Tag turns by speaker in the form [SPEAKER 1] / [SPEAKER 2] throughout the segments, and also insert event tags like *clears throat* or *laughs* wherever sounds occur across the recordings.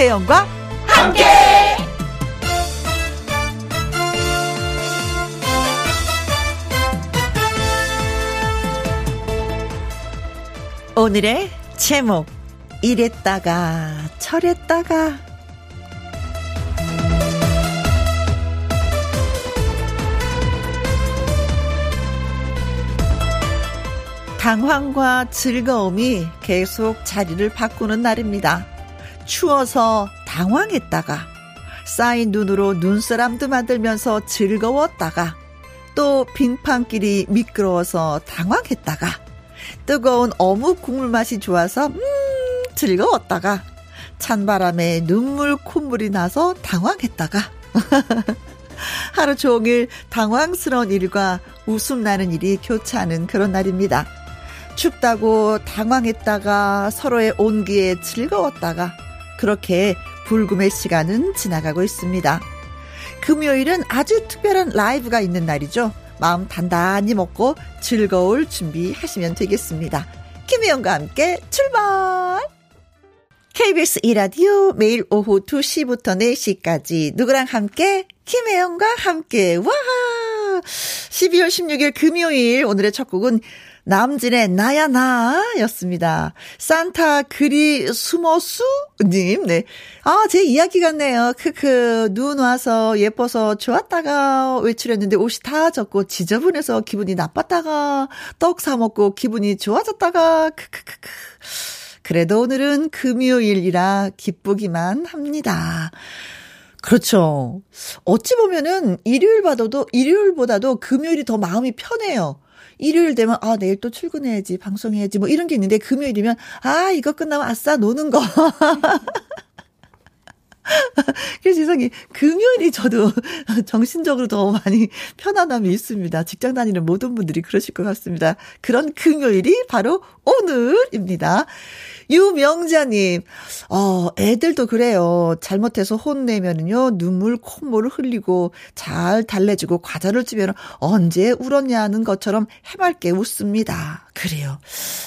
[SPEAKER 1] 김혜영과 함께. 오늘의 제목 이랬다가 저랬다가 당황과 즐거움이 계속 자리를 바꾸는 날입니다. 추워서 당황했다가 쌓인 눈으로 눈사람도 만들면서 즐거웠다가 또 빙판길이 미끄러워서 당황했다가 뜨거운 어묵 국물 맛이 좋아서 음 즐거웠다가 찬바람에 눈물 콧물이 나서 당황했다가 *laughs* 하루 종일 당황스러운 일과 웃음 나는 일이 교차하는 그런 날입니다. 춥다고 당황했다가 서로의 온기에 즐거웠다가 그렇게 불금의 시간은 지나가고 있습니다. 금요일은 아주 특별한 라이브가 있는 날이죠. 마음 단단히 먹고 즐거울 준비하시면 되겠습니다. 김혜영과 함께 출발! KBS 이라디오 매일 오후 2시부터 4시까지 누구랑 함께? 김혜영과 함께. 와! 12월 16일 금요일 오늘의 첫 곡은 남진의 나야 나였습니다. 산타 그리 숨어수 님, 네. 아, 제 이야기 같네요. 크크, 눈 와서 예뻐서 좋았다가 외출했는데 옷이 다 젖고 지저분해서 기분이 나빴다가 떡 사 먹고 기분이 좋아졌다가 크크크크. 그래도 오늘은 금요일이라 기쁘기만 합니다. 그렇죠. 어찌 보면은 일요일 받아도, 일요일보다도 금요일이 더 마음이 편해요. 일요일 되면 아 내일 또 출근해야지 방송해야지 뭐 이런 게 있는데 금요일이면 아 이거 끝나면 아싸 노는 거 *laughs* 그래서 세상에 금요일이 저도 *laughs* 정신적으로 더 많이 편안함이 있습니다. 직장 다니는 모든 분들이 그러실 것 같습니다. 그런 금요일이 바로 오늘입니다. 유명자님, 어, 애들도 그래요. 잘못해서 혼내면은요, 눈물, 콧물을 흘리고 잘 달래주고 과자를 주면 언제 울었냐는 것처럼 해맑게 웃습니다. 그래요.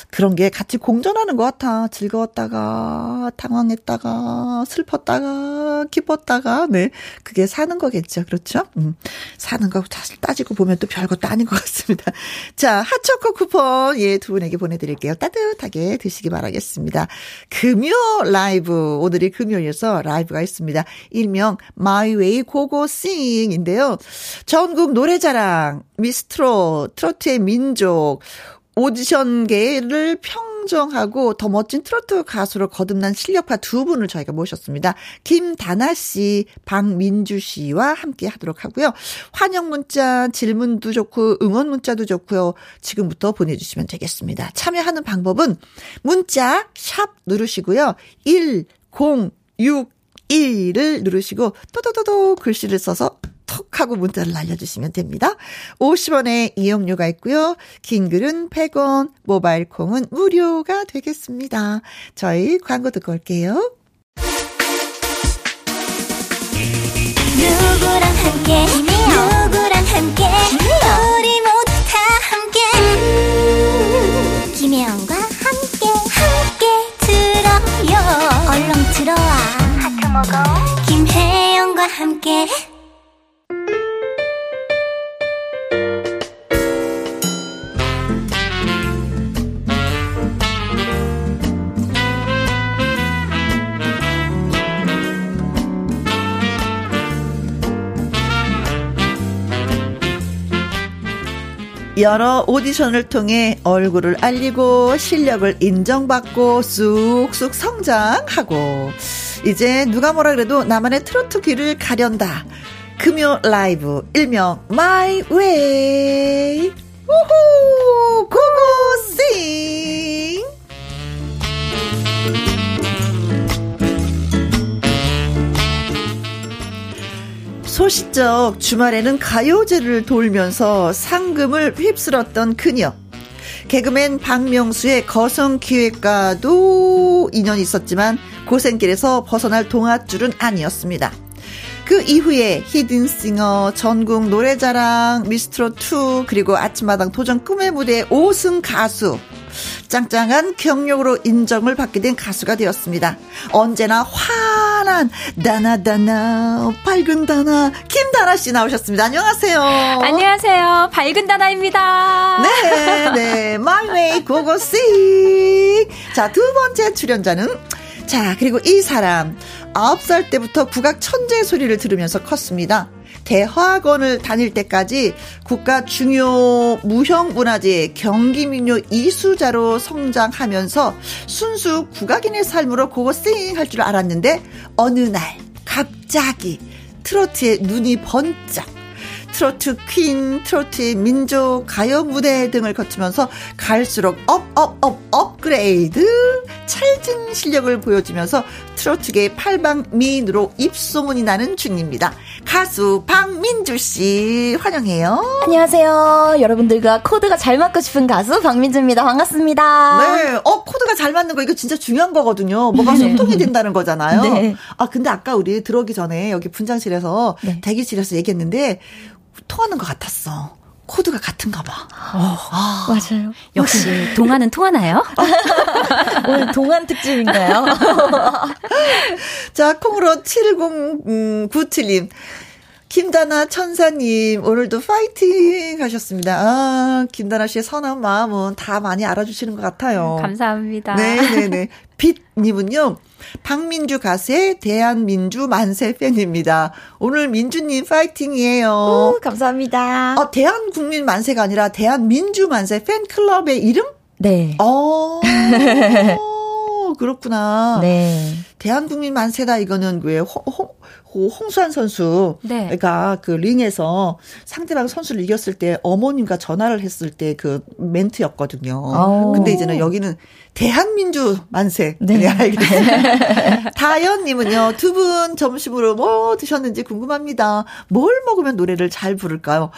[SPEAKER 1] 그런 게 같이 공존하는 것 같아. 즐거웠다가, 당황했다가, 슬펐다가, 기뻤다가, 네. 그게 사는 거겠죠. 그렇죠? 음. 사는 거 사실 따지고 보면 또 별것도 아닌 것 같습니다. 자, 핫초코 쿠폰, 예, 두 분에게 보내드릴게요. 따뜻하게 드시기 바라겠습니다. 금요 라이브, 오늘이 금요일이어서 라이브가 있습니다. 일명, my way 고고싱인데요. 전국 노래자랑, 미스트롯, 트로트의 민족, 오디션계를 평정하고 더 멋진 트로트 가수로 거듭난 실력파 두 분을 저희가 모셨습니다. 김다나 씨, 박민주 씨와 함께 하도록 하고요. 환영 문자, 질문도 좋고 응원 문자도 좋고요. 지금부터 보내주시면 되겠습니다. 참여하는 방법은 문자 샵 누르시고요. 1061을 누르시고 또또또또 글씨를 써서 톡 하고 문자를 날려주시면 됩니다. 50원의 이용료가 있고요. 긴 글은 100원, 모바일 콩은 무료가 되겠습니다. 저희 광고 듣고 올게요. 누구랑 함께 누구랑 함께 우리 모두 다 함께 음, 김혜영과 함께 함께 들어요 얼렁 들어와 하트 먹어 김혜영과 함께 여러 오디션을 통해 얼굴을 알리고 실력을 인정받고 쑥쑥 성장하고. 이제 누가 뭐라 그래도 나만의 트로트 길을 가련다. 금요 라이브 일명 my way 우후! 고고싱 소시적 주말에는 가요제를 돌면서 상금을 휩쓸었던 그녀. 개그맨 박명수의 거성 기획과도 인연이 있었지만 고생길에서 벗어날 동아줄은 아니었습니다. 그 이후에 히든싱어, 전국 노래자랑, 미스트롯2, 그리고 아침마당 도전 꿈의 무대 5승 가수. 짱짱한 경력으로 인정을 받게 된 가수가 되었습니다. 언제나 화 단한 다나다나 밝은 다나 김다나 씨 나오셨습니다. 안녕하세요.
[SPEAKER 2] 안녕하세요. 밝은 다나입니다.
[SPEAKER 1] 네, 네. 마이웨이 고고씨. 자, 두 번째 출연자는 자, 그리고 이 사람 9살 때부터 국악 천재 소리를 들으면서 컸습니다. 대화학원을 다닐 때까지 국가 중요 무형문화재 경기민요 이수자로 성장하면서 순수 국악인의 삶으로 그거 쌩 할 줄 알았는데 어느 날 갑자기 트로트에 눈이 번쩍 트로트 퀸, 트로트의 민족, 가요 무대 등을 거치면서 갈수록 up, up, up, 업그레이드, 찰진 실력을 보여주면서 트로트계 팔방미인으로 입소문이 나는 중입니다. 가수 박민주 씨 환영해요.
[SPEAKER 3] 안녕하세요. 여러분들과 코드가 잘 맞고 싶은 가수 박민주입니다. 반갑습니다.
[SPEAKER 1] 네, 어 코드가 잘 맞는 거 이거 진짜 중요한 거거든요. 뭐가 네. 소통이 된다는 거잖아요. 네. 아 근데 아까 우리 들어오기 전에 여기 분장실에서 네. 대기실에서 얘기했는데 통하는 것 같았어. 코드가 같은가 봐. 어,
[SPEAKER 3] 아, 맞아요.
[SPEAKER 2] 역시 동안은 통하나요? *laughs*
[SPEAKER 3] 오늘 동안 특집인가요? *laughs*
[SPEAKER 1] 자, 콩으로 7097님. 김다나 천사님, 오늘도 파이팅 하셨습니다. 아, 김다나 씨의 선한 마음은 다 많이 알아주시는 것 같아요.
[SPEAKER 2] 감사합니다.
[SPEAKER 1] 네네네. 빛님은요, 박민주 가수의 대한민주 만세 팬입니다. 오늘 민주님 파이팅이에요.
[SPEAKER 3] 오, 감사합니다.
[SPEAKER 1] 어, 대한국민 만세가 아니라 대한민주 만세 팬클럽의 이름?
[SPEAKER 3] 네.
[SPEAKER 1] 어. *laughs* 그렇구나.
[SPEAKER 3] 네.
[SPEAKER 1] 대한국민 만세다 이거는 왜 홍, 홍, 홍수환 선수가 네. 그 링에서 상대방 선수를 이겼을 때 어머님과 전화를 했을 때 그 멘트였거든요. 오. 근데 이제는 여기는 대한민주 만세. 네, 네 알겠습니다. *laughs* 다현님은요 두 분 점심으로 뭐 드셨는지 궁금합니다. 뭘 먹으면 노래를 잘 부를까요?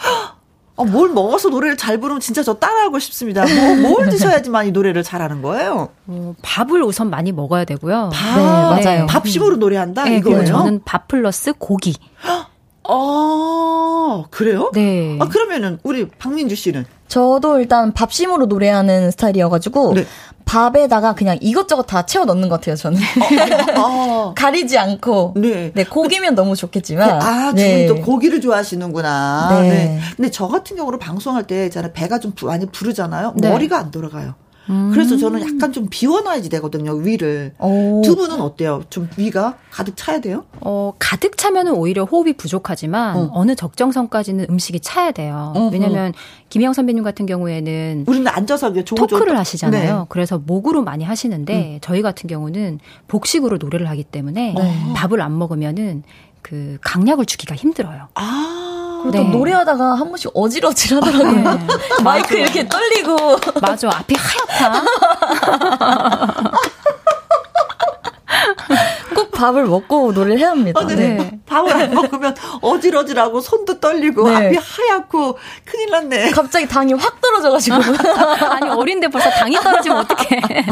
[SPEAKER 1] 어, 뭘 먹어서 노래를 잘 부르면 진짜 저 따라하고 싶습니다. 뭐, 뭘 *laughs* 드셔야지만 이 노래를 잘하는 거예요?
[SPEAKER 2] 어, 밥을 우선 많이 먹어야 되고요.
[SPEAKER 1] 밥, 네, 맞아요. 네. 밥심으로 노래한다? 네, 이거예요?
[SPEAKER 2] 저는 밥 플러스 고기. *gasps*
[SPEAKER 1] 아, 그래요?
[SPEAKER 2] 네.
[SPEAKER 1] 아, 그러면은, 우리 박민주 씨는?
[SPEAKER 3] 저도 일단 밥심으로 노래하는 스타일이어가지고, 네. 밥에다가 그냥 이것저것 다 채워 넣는 것 같아요, 저는. 어, 어. *laughs* 가리지 않고. 네. 네, 고기면 너무 좋겠지만.
[SPEAKER 1] 아, 네. 또 고기를 좋아하시는구나. 네. 네. 근데 저 같은 경우로 방송할 때 있잖아요. 배가 좀 많이 부르잖아요. 네. 머리가 안 돌아가요. 음. 그래서 저는 약간 좀 비워놔야지 되거든요, 위를. 오. 두 분은 어때요? 좀 위가 가득 차야 돼요?
[SPEAKER 2] 어, 가득 차면은 오히려 호흡이 부족하지만 어. 느 적정선까지는 음식이 차야 돼요. 어허. 왜냐면 김영 선배님 같은 경우에는
[SPEAKER 1] 우리는 앉아서
[SPEAKER 2] 토크를 하시잖아요. 네. 그래서 목으로 많이 하시는데 음. 저희 같은 경우는 복식으로 노래를 하기 때문에 네. 밥을 안 먹으면은 그 강약을 주기가 힘들어요.
[SPEAKER 1] 아.
[SPEAKER 3] 네. 노래하다가 한 번씩 어지러질 하더라고요. 네. *laughs* 마이크. 이렇게 떨리고.
[SPEAKER 2] 맞아. 앞이 하얗다. *laughs*
[SPEAKER 3] 꼭 밥을 먹고 노래를 해야 합니다.
[SPEAKER 1] 어, 네. 네. 밥을 안 먹으면 어지러지라고 손도 떨리고 네. 앞이 하얗고 큰일 났네.
[SPEAKER 3] 갑자기 당이 확 떨어져가지고. *laughs*
[SPEAKER 2] 아니 어린데 벌써 당이 떨어지면 어떡해. *laughs*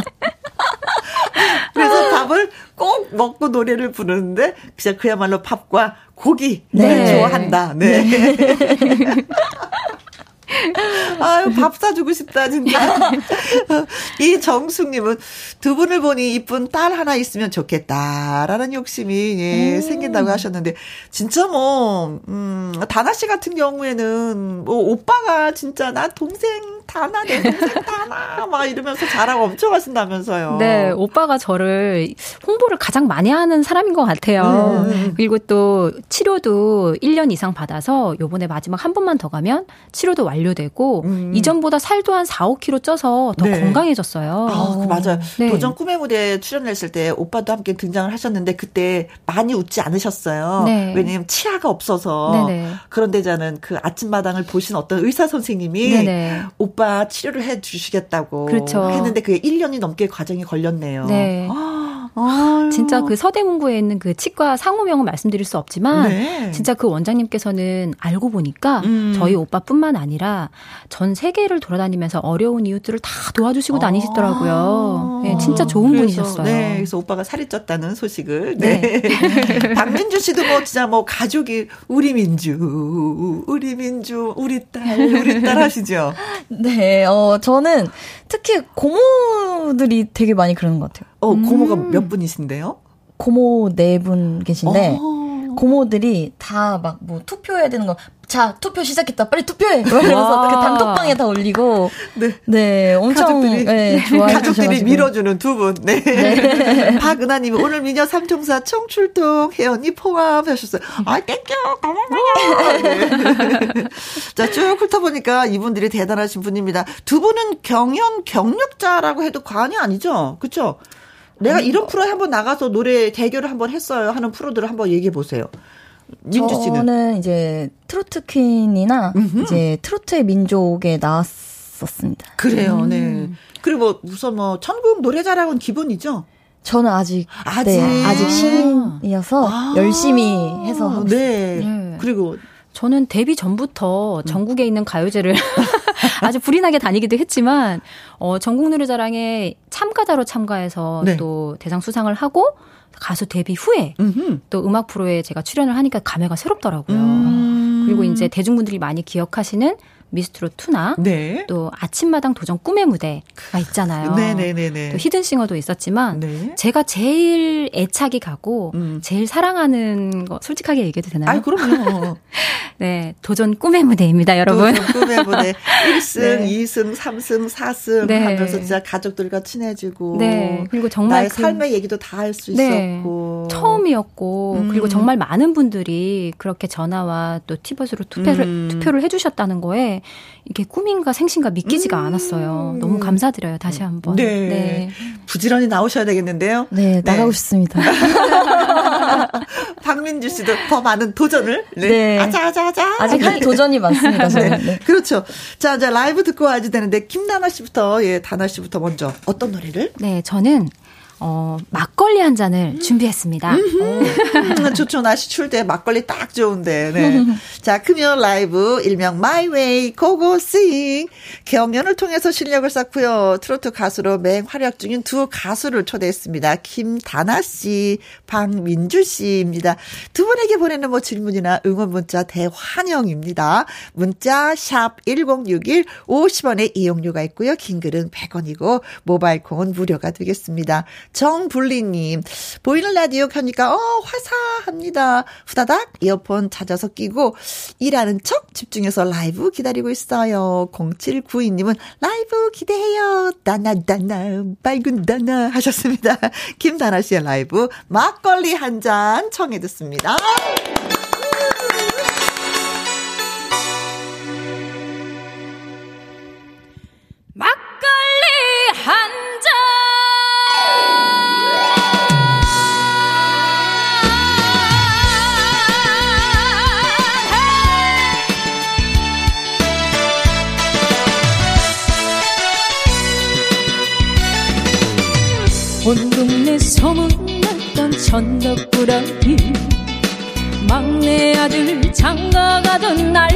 [SPEAKER 1] 그래서 밥을 꼭 먹고 노래를 부르는데 진짜 그야말로 밥과 고기 네. 좋아한다. 네. 네. *laughs* 아유, 밥 사주고 싶다, 진짜. 이 정숙님은 두 분을 보니 이쁜 딸 하나 있으면 좋겠다라는 욕심이, 예, 음. 생긴다고 하셨는데, 진짜 뭐, 음, 다나 씨 같은 경우에는, 뭐, 오빠가 진짜 나 동생 다나 내 동생 다나 막 이러면서 자랑 엄청 하신다면서요.
[SPEAKER 2] 네, 오빠가 저를 홍보를 가장 많이 하는 사람인 것 같아요. 음. 그리고 또 치료도 1년 이상 받아서 요번에 마지막 한 번만 더 가면 치료도 완료되고 음. 이전보다 살도 한 4, 5kg 쪄서 더 네. 건강해졌어요.
[SPEAKER 1] 아, 그 맞아요. 네. 도전 꿈의 무대 출연했을 때 오빠도 함께 등장을 하셨는데 그때 많이 웃지 않으셨어요. 네. 왜냐면 치아가 없어서 네네. 그런데 저는 그 아침마당을 보신 어떤 의사 선생님이 네네. 오빠 치료를 해 주시겠다고 그렇죠. 했는데 그게 1년이 넘게 과정이 걸렸네요.
[SPEAKER 2] 네. 아, 진짜 그 서대문구에 있는 그 치과 상호명은 말씀드릴 수 없지만 네. 진짜 그 원장님께서는 알고 보니까 음. 저희 오빠뿐만 아니라 전 세계를 돌아다니면서 어려운 이웃들을 다 도와주시고 아. 다니시더라고요. 네, 진짜 좋은 그래서, 분이셨어요.
[SPEAKER 1] 네, 그래서 오빠가 살이 쪘다는 소식을. 네. 네. *laughs* 박민주 씨도 뭐 진짜 뭐 가족이 우리 민주, 우리 민주, 우리 딸, 우리 딸 하시죠. *laughs*
[SPEAKER 3] 네, 어 저는 특히 고모들이 되게 많이 그러는 것 같아요.
[SPEAKER 1] 어, 고모가 음. 몇 분이신데요?
[SPEAKER 3] 고모 네 분 계신데 어. 고모들이 다 막 뭐 투표해야 되는 거. 자, 투표 시작했다. 빨리 투표해. 이러면서 그 단톡방에 다 올리고. 네. 네, 엄청 가족들이, 네, 좋아해 *laughs*
[SPEAKER 1] 가족들이 밀어주는 두 분. 네. 네. *laughs* 박은하님 오늘 미녀 삼총사 총출동 혜연이 포함하셨어요. 아, thank you. 고마워요. 네. *laughs* 자, 쭉 훑어보니까 이분들이 대단하신 분입니다. 두 분은 경연 경력자라고 해도 과언이 아니죠? 그쵸? 내가 이런 프로에 한번 나가서 노래 대결을 한번 했어요 하는 프로들을 한번 얘기해 보세요.
[SPEAKER 3] 민주 씨는 저는 이제 트로트 퀸이나 음흠. 이제 트로트의 민족에 나왔었습니다.
[SPEAKER 1] 그래요, 음. 네. 그리고 뭐 우선 뭐 천국 노래자랑은 기본이죠.
[SPEAKER 3] 저는 아직 아직 네, 아직 신이어서 아. 열심히 해서 하고 네.
[SPEAKER 2] 네. 그리고 저는 데뷔 전부터 음. 전국에 있는 가요제를 *laughs* *laughs* 아주 불이 나게 다니기도 했지만 어 전국 노래자랑에 참가자로 참가해서 네. 또 대상 수상을 하고 가수 데뷔 후에 음흠. 또 음악 프로에 제가 출연을 하니까 감회가 새롭더라고요. 음. 그리고 이제 대중분들이 많이 기억하시는 미스트롯 2나 네. 또 아침마당 도전 꿈의 무대가 있잖아요. 네네네네. 또 히든싱어도 있었지만 네. 제가 제일 애착이 가고 음. 제일 사랑하는 거 솔직하게 얘기해도 되나요?
[SPEAKER 1] 아, 그럼요. *laughs*
[SPEAKER 2] 네, 도전 꿈의 무대입니다, 여러분.
[SPEAKER 1] 도전 꿈의 무대. *laughs* 1승, 네. 2승, 3승, 4승 네. 하면서 진짜 가족들과 친해지고 네. 그리고 정말 나의 그, 삶의 얘기도 다 할수 네. 있었고
[SPEAKER 2] 처음이었고 음. 그리고 정말 많은 분들이 그렇게 전화와 또 티벗으로 투표를 음. 투표를 해주셨다는 거에 이게 꿈인가 생신가 믿기지가 음. 않았어요. 너무 감사드려요. 다시 한번. 네. 네.
[SPEAKER 1] 부지런히 나오셔야 되겠는데요.
[SPEAKER 3] 네, 나가고 네. 싶습니다. *laughs*
[SPEAKER 1] 박민주 씨도 더 많은 도전을. 네. 네. 아자, 아자, 아자.
[SPEAKER 3] 아직 한 도전이 많습니다. 네.
[SPEAKER 1] 네. 그렇죠. 자, 자, 라이브 듣고 와야지 되는데, 김다나 씨부터, 예, 다나 씨부터 먼저 어떤 노래를?
[SPEAKER 2] 네, 저는 어, 막걸리 한 잔을 준비했습니다.
[SPEAKER 1] 음, *laughs* 좋죠. 날씨 추울 때 막걸리 딱 좋은데. 네. 자, 금요 라이브 일명 마이웨이 고고싱 경연을 통해서 실력을 쌓고요. 트로트 가수로 맹 활약 중인 두 가수를 초대했습니다. 김다나 씨, 박민주 씨입니다. 두 분에게 보내는 뭐 질문이나 응원 문자 대환영입니다. 문자 샵 1061 50원의 이용료가 있고요. 긴 글은 100원이고 모바일 콩은 무료가 되겠습니다. 정불리님, 보이는 라디오 켜니까, 어, 화사합니다. 후다닥 이어폰 찾아서 끼고, 일하는 척 집중해서 라이브 기다리고 있어요. 0792님은 라이브 기대해요. 다나다나, 밝은 다나 하셨습니다. *laughs* 김다나 씨의 라이브, 막걸리 한 잔 청해 듣습니다.
[SPEAKER 4] 소문났던 천덕꾸러기. 막내 아들 장가가던 날.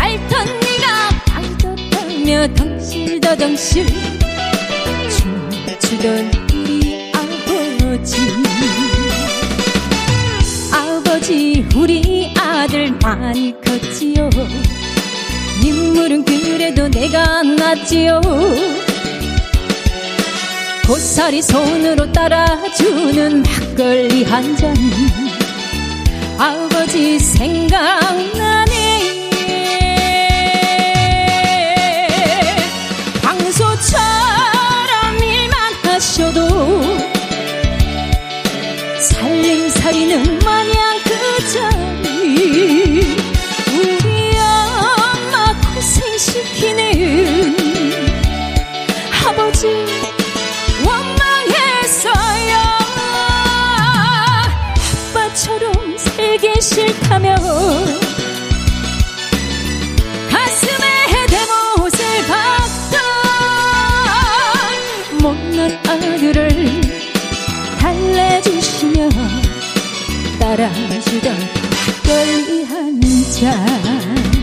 [SPEAKER 4] 알던 네가 알떴다며 덩실더덩실. 춤추던 우리 아버지. 아버지 우리 아들 많이 컸지요. 인물은 그래도 내가 낫지요 고사리 손으로 따라주는 막걸리 한 잔. 아버지 생각나 따라주던 막걸리 한잔
[SPEAKER 1] 시원하다.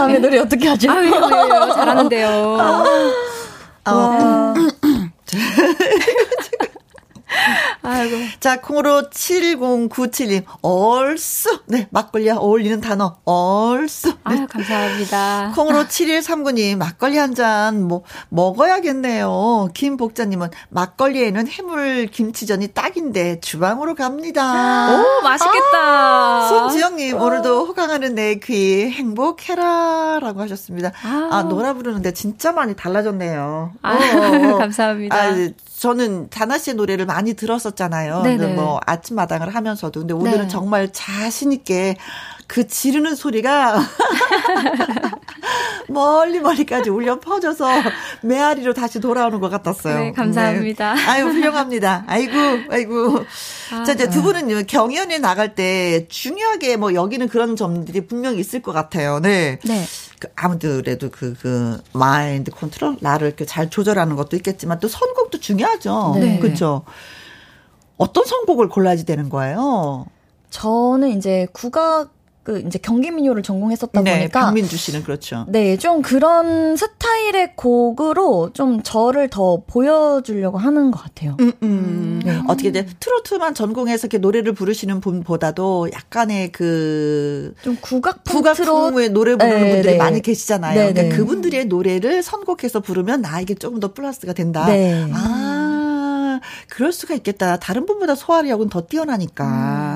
[SPEAKER 3] 다음에 노래 어떻게 하죠?
[SPEAKER 2] 아유, 잘하는데요. 아, 어. *laughs*
[SPEAKER 1] 아이고. 자, 콩으로 7097님, 얼쑤. 네, 막걸리와 어울리는 단어, 얼쑤. 네.
[SPEAKER 2] 아유, 감사합니다.
[SPEAKER 1] 콩으로 7139님, 막걸리 한 잔, 뭐, 먹어야겠네요. 김복자님은, 막걸리에는 해물 김치전이 딱인데, 주방으로 갑니다.
[SPEAKER 2] 오, 맛있겠다. 아,
[SPEAKER 1] 손지영님, 오늘도 호강하는 내 귀, 행복해라. 라고 하셨습니다. 아, 아 노래 부르는데 진짜 많이 달라졌네요.
[SPEAKER 2] 아, 어, 어. 감사합니다. 아,
[SPEAKER 1] 저는 다나 씨의 노래를 많이 들었었잖아요. 네네. 뭐 아침마당을 하면서도. 근데 오늘은 네. 정말 자신 있게 그 지르는 소리가 *laughs* 멀리 멀리까지 울려 퍼져서 메아리로 다시 돌아오는 것 같았어요.
[SPEAKER 2] 네, 감사합니다.
[SPEAKER 1] 네. 아유, 훌륭합니다. 아이고, 아이고. 아, 자, 이제 두 분은 경연에 나갈 때 중요하게 뭐 여기는 그런 점들이 분명히 있을 것 같아요. 네. 네. 그 아무래도 그, 그, 마인드 컨트롤? 나를 이렇게 잘 조절하는 것도 있겠지만 또 선곡도 중요하죠. 네. 그렇죠. 어떤 선곡을 골라야지 되는 거예요?
[SPEAKER 3] 저는 이제 국악 그 이제 경기 민요를 전공했었다 네, 보니까
[SPEAKER 1] 박민주 씨는 그렇죠.
[SPEAKER 3] 네, 좀 그런 스타일의 곡으로 좀 저를 더 보여주려고 하는 것 같아요.
[SPEAKER 1] 음, 음. 네. 어떻게 돼? 트로트만 전공해서 이렇게 노래를 부르시는 분보다도 약간의 그
[SPEAKER 3] 좀 국악
[SPEAKER 1] 국악풍의 노래 부르는 네, 분들이 네. 많이 계시잖아요. 네, 그러니까 네. 그분들의 노래를 선곡해서 부르면 나에게 조금 더 플러스가 된다. 네. 아. 그럴 수가 있겠다. 다른 분보다 소화력은 더 뛰어나니까.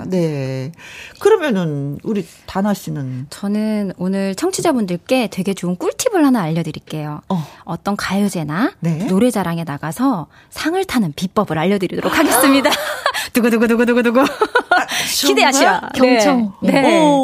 [SPEAKER 1] 음. 네. 그러면은 우리 다나 씨는
[SPEAKER 2] 저는 오늘 청취자분들께 되게 좋은 꿀팁을 하나 알려드릴게요. 어. 떤 가요제나 네. 노래자랑에 나가서 상을 타는 비법을 알려드리도록 하겠습니다. *laughs* 두구두구두구두구두구. 아, *laughs* 기대하시라.
[SPEAKER 3] 경청.
[SPEAKER 2] 네. 네.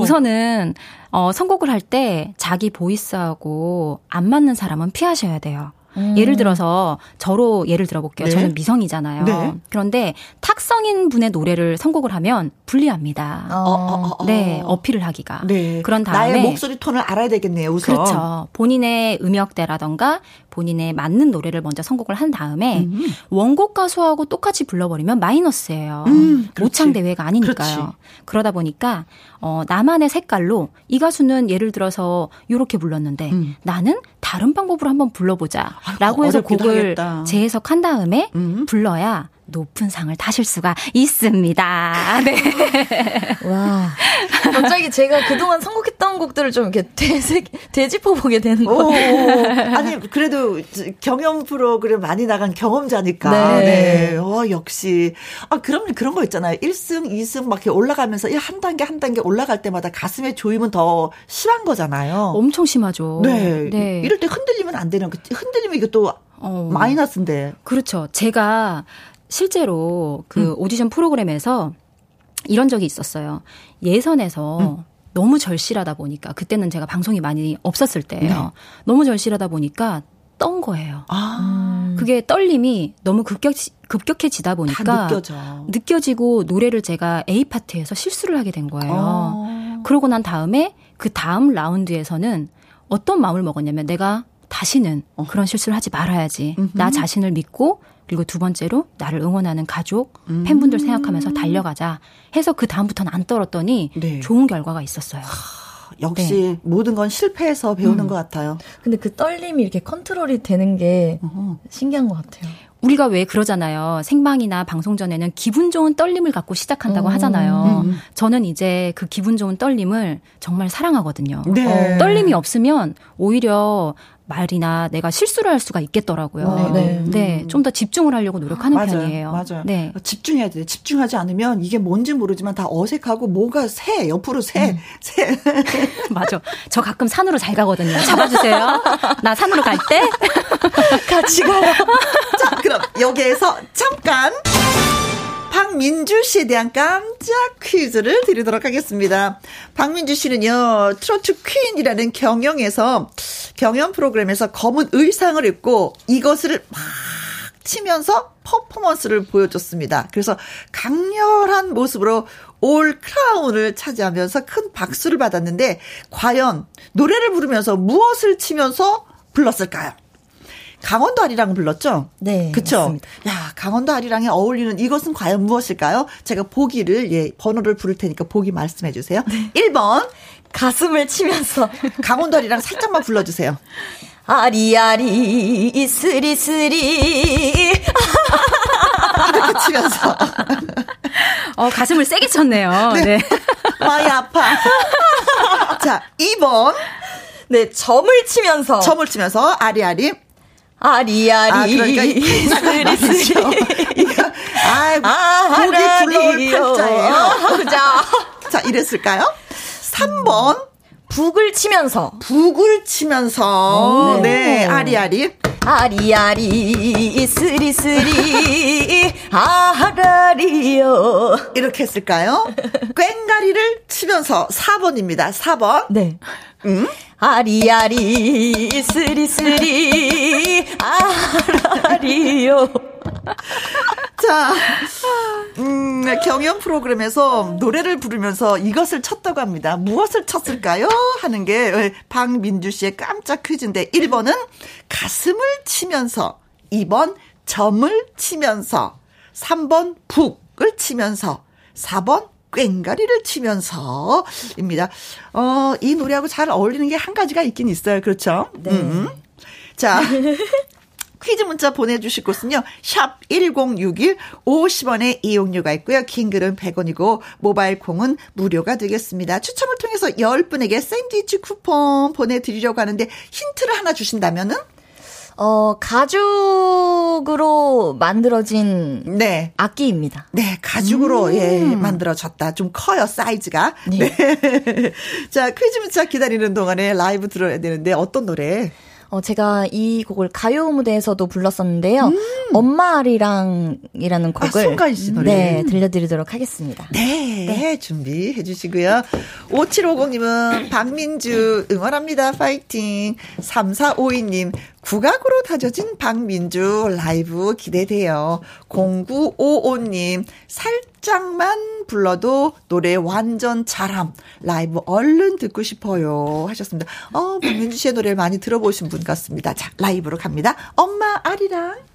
[SPEAKER 2] 우선은 어, 선곡을 할 때 자기 보이스하고 안 맞는 사람은 피하셔야 돼요. 음. 예를 들어서 저로 예를 들어볼게요. 네. 저는 미성이잖아요. 네. 그런데 탁성인 분의 노래를 선곡을 하면 불리합니다. 어, 어, 어, 네, 어필을 하기가. 네. 그런 다음에
[SPEAKER 1] 나의 목소리 톤을 알아야 되겠네요. 우선.
[SPEAKER 2] 그렇죠. 본인의 음역대라던가 본인의 맞는 노래를 먼저 선곡을 한 다음에 음. 원곡 가수하고 똑같이 불러버리면 마이너스예요. 음, 모창 대회가 아니니까요. 그렇지. 그러다 보니까 어, 나만의 색깔로 이 가수는 예를 들어서 이렇게 불렀는데 음. 나는 다른 방법으로 한번 불러보자 라고 해서 곡을 하겠다. 재해석한 다음에 음. 불러야 높은 상을 타실 수가 있습니다. *laughs* 네.
[SPEAKER 3] 와. 갑자기 제가 그동안 선곡했던 곡들을 좀 이렇게 되새, 되짚어보게 되는 거예요.
[SPEAKER 1] 아니, 그래도 경험 프로그램 많이 나간 경험자니까. 네. 네. 어, 역시. 아, 그러면 그런 거 있잖아요. 1승, 2승 막 이렇게 올라가면서 한 단계 한 단계 올라갈 때마다 가슴의 조임은 더 심한 거잖아요.
[SPEAKER 2] 엄청 심하죠.
[SPEAKER 1] 네. 네. 이럴 때 흔들리면 안 되는, 흔들리면 이게 또 어. 마이너스인데.
[SPEAKER 2] 그렇죠. 제가 실제로 그 음. 오디션 프로그램에서 이런 적이 있었어요. 예선에서 음. 너무 절실하다 보니까 그때는 제가 방송이 많이 없었을 때예요. 네. 너무 절실하다 보니까 떤 거예요. 아. 그게 떨림이 너무 급격 급격해지다 보니까 느껴져. 느껴지고 노래를 제가 A 파트에서 실수를 하게 된 거예요. 아. 그러고 난 다음에 그 다음 라운드에서는 어떤 마음을 먹었냐면 내가 다시는 어. 그런 실수를 하지 말아야지. 음흠. 나 자신을 믿고 그리고 두 번째로 나를 응원하는 가족, 음. 팬분들 생각하면서 달려가자 해서 그 다음부터는 안 떨었더니 네. 좋은 결과가 있었어요. 하,
[SPEAKER 1] 역시 네. 모든 건 실패해서 배우는 음. 것 같아요.
[SPEAKER 3] 근데 그 떨림이 이렇게 컨트롤이 되는 게 어허. 신기한 것 같아요.
[SPEAKER 2] 우리가 왜 그러잖아요. 생방이나 방송 전에는 기분 좋은 떨림을 갖고 시작한다고 음. 하잖아요. 음. 저는 이제 그 기분 좋은 떨림을 정말 사랑하거든요. 네. 떨림이 없으면 오히려 말이나 내가 실수를 할 수가 있겠더라고요. 어, 네. 네. 좀 더 집중을 하려고 노력하는
[SPEAKER 1] 맞아요,
[SPEAKER 2] 편이에요.
[SPEAKER 1] 맞아요. 네. 집중해야 돼. 집중하지 않으면 이게 뭔지 모르지만 다 어색하고 뭐가 새, 옆으로 새, 음. 새. *laughs*
[SPEAKER 2] 맞아. 저 가끔 산으로 잘 가거든요. 잡아주세요. 나 산으로 갈 때. *laughs*
[SPEAKER 1] 같이 가요. 자, 그럼 여기에서 잠깐. 박민주 씨에 대한 깜짝 퀴즈를 드리도록 하겠습니다. 박민주 씨는요, 트로트 퀸이라는 경영에서, 경연 프로그램에서 검은 의상을 입고 이것을 막 치면서 퍼포먼스를 보여줬습니다. 그래서 강렬한 모습으로 올 크라운을 차지하면서 큰 박수를 받았는데, 과연 노래를 부르면서 무엇을 치면서 불렀을까요? 강원도 아리랑 불렀죠?
[SPEAKER 3] 네.
[SPEAKER 1] 그쵸? 맞습니다. 야, 강원도 아리랑에 어울리는 이것은 과연 무엇일까요? 제가 보기를, 예, 번호를 부를 테니까 보기 말씀해 주세요. 네. 1번.
[SPEAKER 3] 가슴을 치면서. *laughs*
[SPEAKER 1] 강원도 아리랑 살짝만 불러주세요.
[SPEAKER 3] 아리아리, 이스리스리. *laughs*
[SPEAKER 1] 이렇게 치면서.
[SPEAKER 2] 어, 가슴을 세게 쳤네요. 네. 네. *laughs*
[SPEAKER 1] 많이 아파. 자, 2번.
[SPEAKER 3] 네, 점을 치면서.
[SPEAKER 1] 점을 치면서, 아리아리.
[SPEAKER 3] 아리아리. 아,
[SPEAKER 1] 그러니까 스리스리. *laughs* 아, 아, 보기 불러올 팔자예요. 자, 자, 이랬을까요? 3번.
[SPEAKER 3] 북을 치면서.
[SPEAKER 1] 북을 치면서. 오, 네. 아리아리.
[SPEAKER 3] 아리아리, 스리스리, 아라리요.
[SPEAKER 1] 이렇게 했을까요? *laughs* 꽹가리를 치면서 4번입니다. 4번.
[SPEAKER 3] 네. 음? 아리아리, 스리스리, 아라리요.
[SPEAKER 1] 자, 음, 경연 프로그램에서 노래를 부르면서 이것을 쳤다고 합니다. 무엇을 쳤을까요? 하는 게 박민주 씨의 깜짝 퀴즈인데 1번은 가슴을 치면서 2번 점을 치면서 3번 북을 치면서 4번 꽹가리를 치면서입니다. 어, 이 노래하고 잘 어울리는 게 한 가지가 있긴 있어요. 그렇죠? 네. 음. 자. *laughs* 퀴즈 문자 보내주실 곳은요. 샵 1061, 50원의 이용료가 있고요. 긴 글은 100원이고 모바일 콩은 무료가 되겠습니다. 추첨을 통해서 10분에게 샌드위치 쿠폰 보내드리려고 하는데 힌트를 하나 주신다면은?
[SPEAKER 3] 어, 가죽으로 만들어진 네. 악기입니다.
[SPEAKER 1] 네, 가죽으로 음. 예, 만들어졌다. 좀 커요, 사이즈가. 네. 네. *laughs* 자, 퀴즈 문자 기다리는 동안에 라이브 들어야 되는데 어떤 노래?
[SPEAKER 3] 어, 제가 이 곡을 가요 무대에서도 불렀었는데요. 음. 엄마 아리랑이라는 아, 곡을. 아,
[SPEAKER 1] 송가인 씨 노래.
[SPEAKER 3] 네, 들려드리도록 하겠습니다.
[SPEAKER 1] 네, 네. 준비해 주시고요. 5750님은 박민주 응원합니다. 파이팅. 3452님, 국악으로 다져진 박민주 라이브 기대돼요. 0955님, 살짝만 불러도 노래 완전 잘함. 라이브 얼른 듣고 싶어요. 하셨습니다. 어, 박민주 씨의 노래를 많이 들어보신 분 같습니다. 자, 라이브로 갑니다. 엄마 아리랑.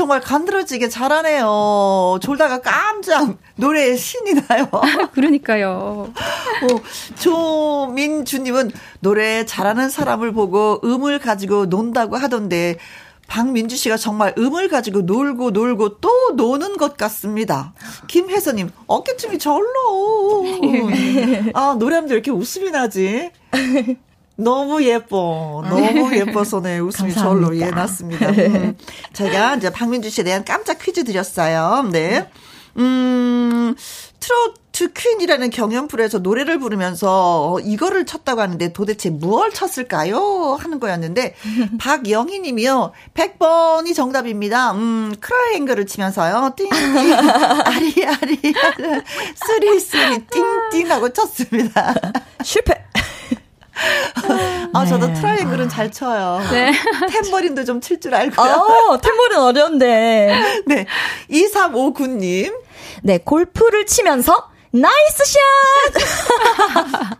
[SPEAKER 1] 정말 간드러지게 잘하네요. 졸다가 깜짝 노래에 신이 나요. *laughs*
[SPEAKER 2] 그러니까요.
[SPEAKER 1] 어, 조민주님은 노래 잘하는 사람을 보고 음을 가지고 논다고 하던데 박민주 씨가 정말 음을 가지고 놀고 놀고 또 노는 것 같습니다. 김혜선님, 어깨춤이 절로. *laughs* 아, 노래하면 이렇게 웃음이 나지? 너무 예뻐. 너무 예뻐서 네, 웃음이 절로 예, 났습니다. 음. 제가 이제 박민주 씨에 대한 깜짝 퀴즈 드렸어요. 네. 음, 트로트 퀸이라는 경연 프로에서 노래를 부르면서 이거를 쳤다고 하는데 도대체 무얼 쳤을까요? 하는 거였는데 *laughs* 박영희 님이요. 100번이 정답입니다. 음, 트라이앵글을 치면서요. 띵띵 *laughs* 아리아리 쓰리쓰리 띵띵 하고 쳤습니다.
[SPEAKER 3] 실패.
[SPEAKER 1] 아, 저도 네. 트라이앵글은 잘 쳐요. 네. *laughs* 탬버린도 좀 칠 줄 알고요.
[SPEAKER 3] 아, 탬버린 어려운데. *laughs*
[SPEAKER 1] 네. 2359님.
[SPEAKER 3] 네, 골프를 치면서 nice shot! *laughs*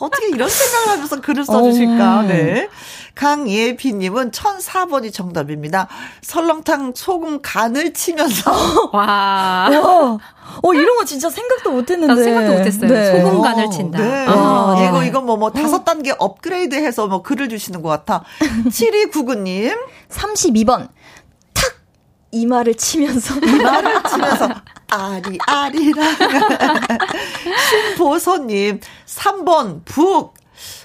[SPEAKER 1] 어떻게 이런 생각을 하면서 글을 써주실까? 어. 네. 강예비님은 1004번이 정답입니다. 설렁탕 소금 간을 치면서. *laughs*
[SPEAKER 2] 와.
[SPEAKER 3] 와. 어, 이런 거 진짜 생각도 못 했는데.
[SPEAKER 2] 생각도 못 했어요. 네. 소금 간을 어, 친다. 네.
[SPEAKER 1] 아, 이거, 이거 뭐, 뭐, 다섯 단계 업그레이드 해서 뭐 글을 주시는 것 같아. *laughs* 7299님.
[SPEAKER 3] 32번. 탁! 이마를 치면서.
[SPEAKER 1] 이마를 치면서. 아리, 아리라. *laughs* 신보선님. 3번, 북.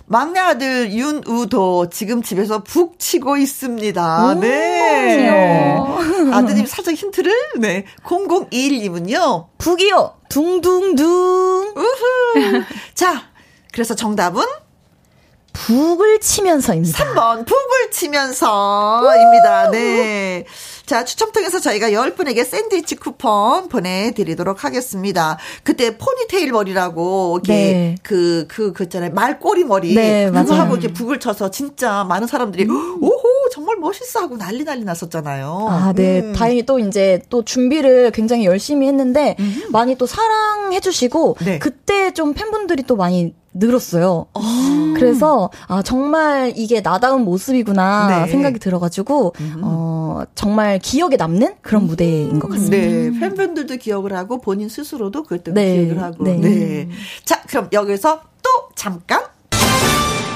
[SPEAKER 1] 막내 아들 윤우도 지금 집에서 북 치고 있습니다. 네. 귀여워. 아드님 살짝 힌트를, 네. 0021님은요.
[SPEAKER 3] 북이요. 둥둥둥.
[SPEAKER 1] 우후. 자, 그래서 정답은?
[SPEAKER 3] 북을 치면서입니다.
[SPEAKER 1] 3번, 북을 치면서입니다. 네. 자, 추첨 통해서 저희가 10분에게 샌드위치 쿠폰 보내드리도록 하겠습니다. 그때 포니테일 머리라고, 이게, 네. 그, 그, 그 있잖아요. 말꼬리 머리. 네, 그거 맞아요. 하고 이렇게 북을 쳐서 진짜 많은 사람들이, 음. 오호, 정말 멋있어 하고 난리 난리 났었잖아요.
[SPEAKER 3] 아, 네. 음. 다행히 또 이제 또 준비를 굉장히 열심히 했는데, 음. 많이 또 사랑해주시고, 네. 그때 좀 팬분들이 또 많이 늘었어요. 아. 그래서 아 정말 이게 나다운 모습이구나 네. 생각이 들어가지고 음. 어 정말 기억에 남는 그런 음. 무대인 것 같습니다.
[SPEAKER 1] 네, 팬분들도 기억을 하고 본인 스스로도 그때 네. 기억을 하고. 네. 네. 자, 그럼 여기서 또 잠깐.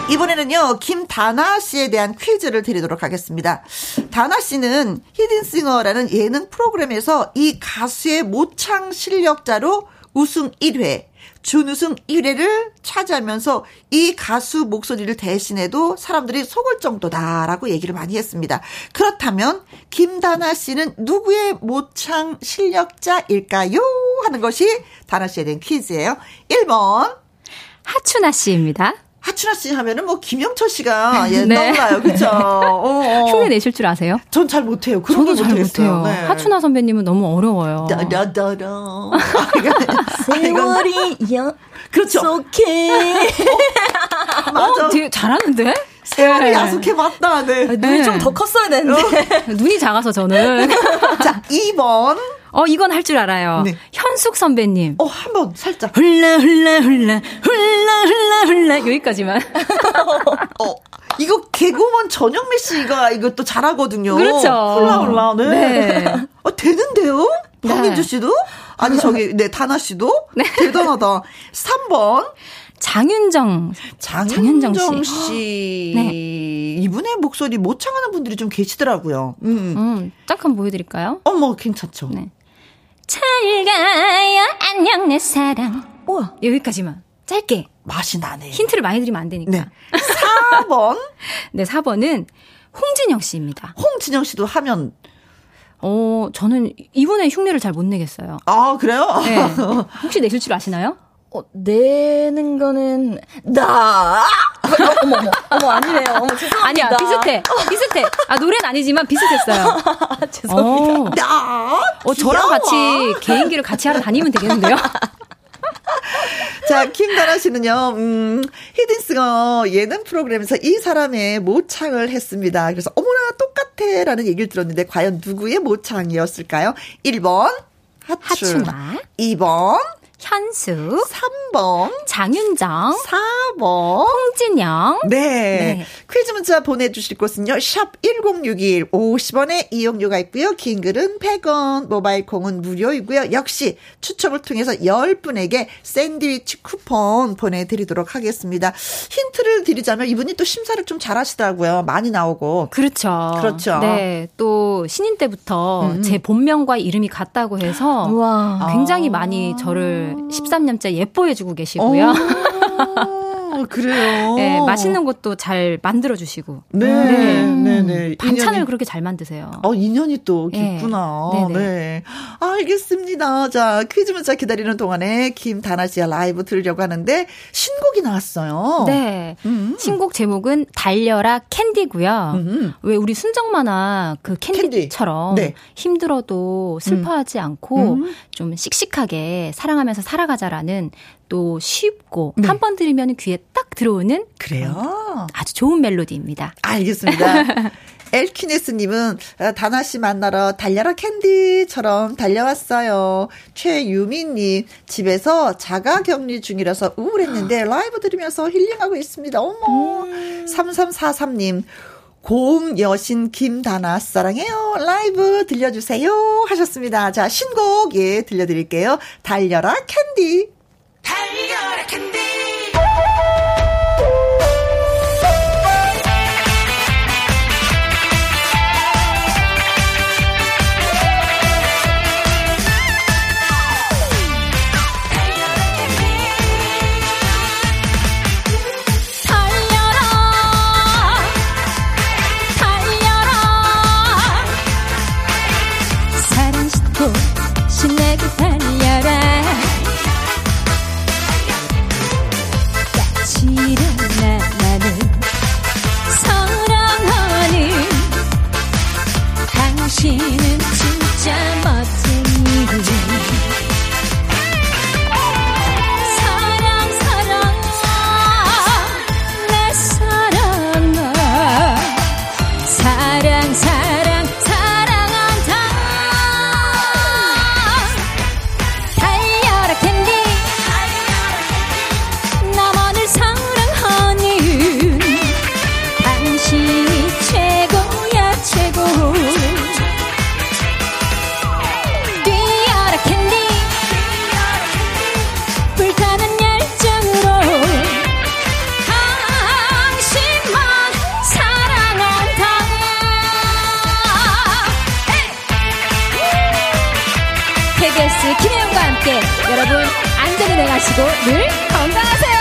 [SPEAKER 1] 이번에는요, 김다나 씨에 대한 퀴즈를 드리도록 하겠습니다. 다나 씨는 히든싱어라는 예능 프로그램에서 이 가수의 모창 실력자로 우승 1회, 준우승 1회를 차지하면서 이 가수 목소리를 대신해도 사람들이 속을 정도다라고 얘기를 많이 했습니다. 그렇다면 김다나 씨는 누구의 모창 실력자일까요? 하는 것이 다나 씨에 대한 퀴즈예요. 1번
[SPEAKER 2] 하춘아 씨입니다.
[SPEAKER 1] 하춘아 씨 하면은 뭐 김영철 씨가 *laughs* 예, 네. 떠올라요. 그쵸? *laughs* 어,
[SPEAKER 2] 어. 흉내 내실 줄 아세요?
[SPEAKER 1] 전 잘 못해요.
[SPEAKER 2] 저도 잘 못해요. 네. 하춘아 선배님은 너무 어려워요.
[SPEAKER 1] 다다다다.
[SPEAKER 3] 세월이 여.
[SPEAKER 1] 그렇죠.
[SPEAKER 3] 속해.
[SPEAKER 2] 어, 맞아. 어, 되게 잘하는데?
[SPEAKER 1] 세월이 네. 야속해 맞다. 네.
[SPEAKER 3] 눈이 네. 좀더 컸어야 되는데. 어.
[SPEAKER 2] 눈이 작아서 저는. *laughs*
[SPEAKER 1] 자, 2번.
[SPEAKER 2] 어, 이건 할 줄 알아요. 네. 현숙 선배님.
[SPEAKER 1] 어, 한번 살짝.
[SPEAKER 2] 훌라, 훌라, 훌라, 훌라, 훌라, 훌라. 여기까지만. *laughs*
[SPEAKER 1] 어, 이거 개그우먼 전영미 씨가 이것도 잘하거든요.
[SPEAKER 2] 그렇죠.
[SPEAKER 1] 훌라훌라. 네. 네. *laughs* 어, 되는데요? 네. 박민주 씨도? 아니, 저기, 네, 다나 씨도? 네. 대단하다. 3번.
[SPEAKER 2] 장윤정.
[SPEAKER 1] 장윤정, 장윤정 씨. 씨. 네. 이분의 목소리 모창하는 분들이 좀 계시더라고요.
[SPEAKER 2] 음. 음, 딱 한번 보여드릴까요?
[SPEAKER 1] 어머, 뭐, 괜찮죠. 네.
[SPEAKER 2] 잘 가요, 안녕, 내 사랑. 우와. 여기까지만. 짧게.
[SPEAKER 1] 맛이 나네.
[SPEAKER 2] 힌트를 많이 드리면 안 되니까. 네.
[SPEAKER 1] 4번. *laughs*
[SPEAKER 2] 네, 4번은 홍진영 씨입니다.
[SPEAKER 1] 홍진영 씨도 하면
[SPEAKER 2] 어, 저는 이번에 흉내를 잘 못 내겠어요.
[SPEAKER 1] 아, 그래요? 네. *laughs*
[SPEAKER 2] 혹시 내실 줄 아시나요?
[SPEAKER 3] 어, 내는 거는 나 어머 어머 어머 아니래요. 어머 죄송합니다.
[SPEAKER 2] 아니야 비슷해 비슷해. 아 노래는 아니지만 비슷했어요. *laughs*
[SPEAKER 3] 죄송합니다. 어,
[SPEAKER 1] 나
[SPEAKER 2] 어, 저랑 같이 개인기를 같이 하러 다니면 되겠는데요? *laughs*
[SPEAKER 1] 자, 김다라 씨는요, 음, 히든싱어 예능 프로그램에서 이 사람의 모창을 했습니다. 그래서, 어머나, 똑같아. 라는 얘기를 들었는데, 과연 누구의 모창이었을까요? 1번, 하춘. 하춘아. 2번,
[SPEAKER 2] 현수.
[SPEAKER 1] 3번.
[SPEAKER 2] 장윤정.
[SPEAKER 1] 4번.
[SPEAKER 2] 홍진영.
[SPEAKER 1] 네. 네. 퀴즈 문자 보내주실 곳은요. 샵 1061. 50원의 이용료가 있고요. 긴 글은 100원. 모바일 콩은 무료이고요. 역시 추첨을 통해서 10분에게 샌드위치 쿠폰 보내드리도록 하겠습니다. 힌트를 드리자면 이분이 또 심사를 좀 잘하시더라고요. 많이 나오고.
[SPEAKER 2] 그렇죠.
[SPEAKER 1] 그렇죠.
[SPEAKER 2] 네. 또 신인 때부터 음. 제 본명과 이름이 같다고 해서 우와. 굉장히 많이 저를 13년째 예뻐해주고 계시고요.
[SPEAKER 1] 그래요.
[SPEAKER 2] 네, 맛있는 것도 잘 만들어 주시고.
[SPEAKER 1] 네, 네, 네, 네.
[SPEAKER 2] 반찬을 인연이, 그렇게 잘 만드세요.
[SPEAKER 1] 어, 인연이 또 깊구나. 네, 네. 네. 알겠습니다. 자, 퀴즈 문자 기다리는 동안에 김다나 씨의 라이브 들으려고 하는데 신곡이 나왔어요.
[SPEAKER 2] 네. 음. 신곡 제목은 달려라 캔디고요. 음. 왜 우리 순정만화 그 캔디처럼 캔디. 네. 힘들어도 슬퍼하지 음. 않고 음. 좀 씩씩하게 사랑하면서 살아가자라는 또 쉽고 네. 한번 들으면 귀에 딱 들어오는
[SPEAKER 1] 그래요.
[SPEAKER 2] 아주 좋은 멜로디입니다.
[SPEAKER 1] 알겠습니다. *laughs* 엘키네스님은 아, 다나 씨 만나러 달려라 캔디처럼 달려왔어요. 최유미님 집에서 자가격리 중이라서 우울했는데 라이브 들으면서 힐링하고 있습니다. 어머. 음. 3343님 고음 여신 김다나 사랑해요. 라이브 들려주세요. 하셨습니다. 자, 신곡, 예, 들려드릴게요. 달려라 캔디. 달려라 캔 디
[SPEAKER 2] 하시고 늘 건강하세요.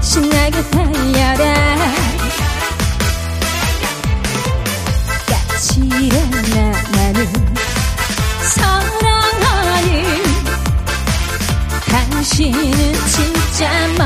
[SPEAKER 2] 신나게 달려라. 까칠한 나는 사랑하는 당신은 진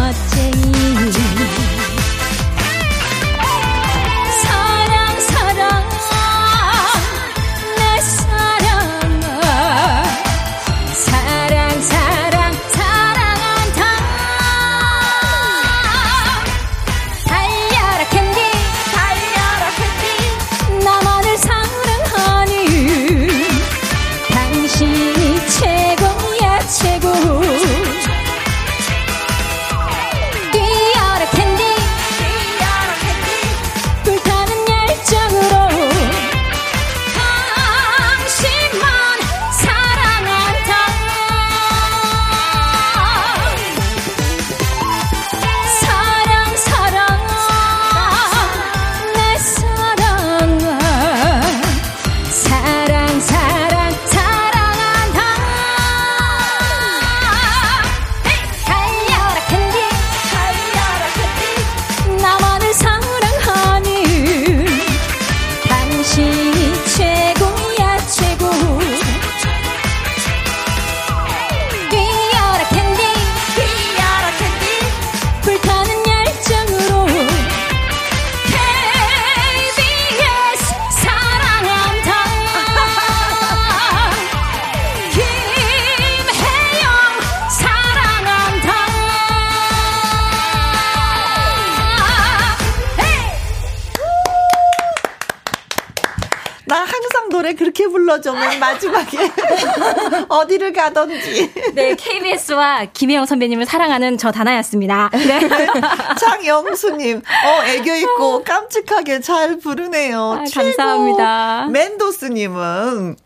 [SPEAKER 1] 어디를 가던지. *laughs*
[SPEAKER 2] 네, KBS와 김혜영 선배님을 사랑하는 저 다나였습니다. 네. *laughs*
[SPEAKER 1] 장영수님, 어, 애교 있고 깜찍하게 잘 부르네요.
[SPEAKER 2] 아, 감사합니다.
[SPEAKER 1] 멘도스님은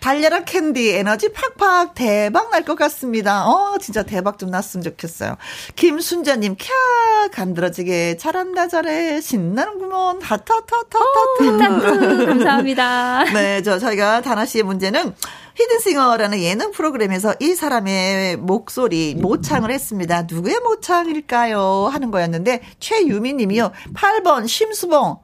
[SPEAKER 1] 달려라 캔디 에너지 팍팍 대박 날 것 같습니다. 어, 진짜 대박 좀 났으면 좋겠어요. 김순자님, 캬, 간드러지게 잘한다, 잘해. 신나는구먼. 하타타타타타.
[SPEAKER 2] 감사합니다. *laughs*
[SPEAKER 1] 네, 저, 저희가 다나 씨의 문제는 히든싱어라는 예능 프로그램에서 이 사람의 목소리 모창을 했습니다. 누구의 모창일까요? 하는 거였는데 최유미 님이요. 8번 심수봉.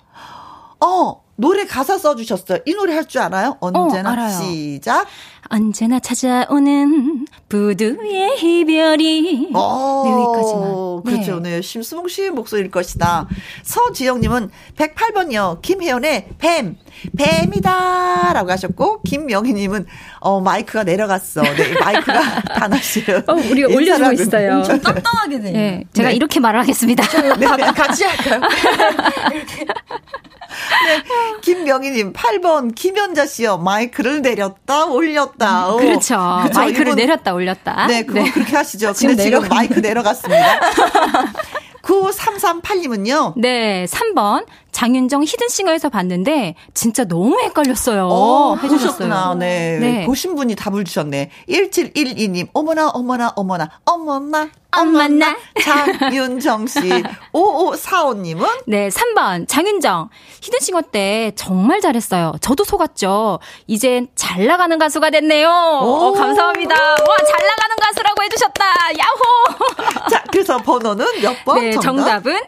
[SPEAKER 1] 어, 노래 가사 써주셨어요. 이 노래 할 줄 알아요? 언제나 어, 시작.
[SPEAKER 2] 언제나 찾아오는 부두의 이별이.
[SPEAKER 1] 어, 네, 여기까지만. 그렇죠. 네. 네. 심수봉 씨의 목소리일 것이다. 서지영 님은 108번이요. 김혜연의 뱀. 뱀이다. 라고 하셨고, 김명희 님은, 어, 마이크가 내려갔어. 네, 마이크가 *laughs* 다나 씨를.
[SPEAKER 2] 어, 우리 올려주고 있어요.
[SPEAKER 3] 엄청 깜깜하게 돼. 네,
[SPEAKER 2] 제가 네. 이렇게 말을 하겠습니다.
[SPEAKER 3] 네, 같이 할까요? 이렇게. *laughs*
[SPEAKER 1] 네, 김명희님 8번 김연자 씨요. 마이크를 내렸다 올렸다.
[SPEAKER 2] 오. 그렇죠. 그렇죠. 마이크를 이분, 내렸다 올렸다.
[SPEAKER 1] 네, 그거 네. 그렇게 하시죠. 근데 지금, 지금 마이크 내려갔습니다. *laughs* 9338님은요?
[SPEAKER 2] 네, 3번. 장윤정 히든싱어에서 봤는데 진짜 너무 헷갈렸어요. 어,
[SPEAKER 1] 해주셨어요. 네. 네. 보신 분이 답을 주셨네. 1712님, 어머나, 어머나, 어머나, 어머나.
[SPEAKER 2] 어머나.
[SPEAKER 1] 장윤정 씨. *laughs* 5545님은?
[SPEAKER 2] 네, 3번. 장윤정. 히든싱어 때 정말 잘했어요. 저도 속았죠. 이젠 잘 나가는 가수가 됐네요. 어, 감사합니다. 와, 잘 나가는 가수라고 해주셨다. 야호! *laughs*
[SPEAKER 1] 자, 그래서 번호는 몇 번?
[SPEAKER 2] 네, 정답? 정답은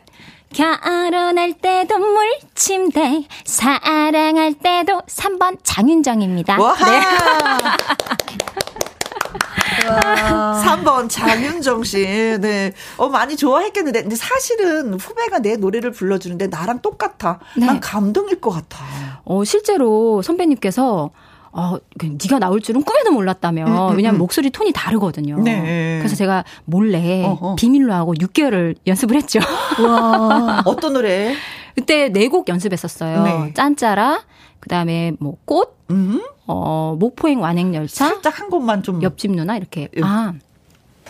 [SPEAKER 2] 결혼할 때도 물침대, 사랑할 때도 3번 장윤정입니다.
[SPEAKER 1] 와. 네. *laughs* 3번 장윤정 씨. 네. 어, 많이 좋아했겠는데. 근데 사실은 후배가 내 노래를 불러주는데 나랑 똑같아. 네. 난 감동일 것 같아.
[SPEAKER 2] 어, 실제로 선배님께서 어, 그 네가 나올 줄은 꿈에도 몰랐다며. 음, 음, 왜냐하면 음. 목소리 톤이 다르거든요. 네. 그래서 제가 몰래 어허. 비밀로 하고 6개월을 연습을 했죠. *laughs*
[SPEAKER 1] 와. 어떤 노래?
[SPEAKER 2] 그때 네 곡 연습했었어요. 네. 짠짜라, 그 다음에 뭐 꽃, 음. 어 목포행 완행 열차.
[SPEAKER 1] 살짝 한 곡만 좀.
[SPEAKER 2] 옆집 누나 이렇게. 음. 아.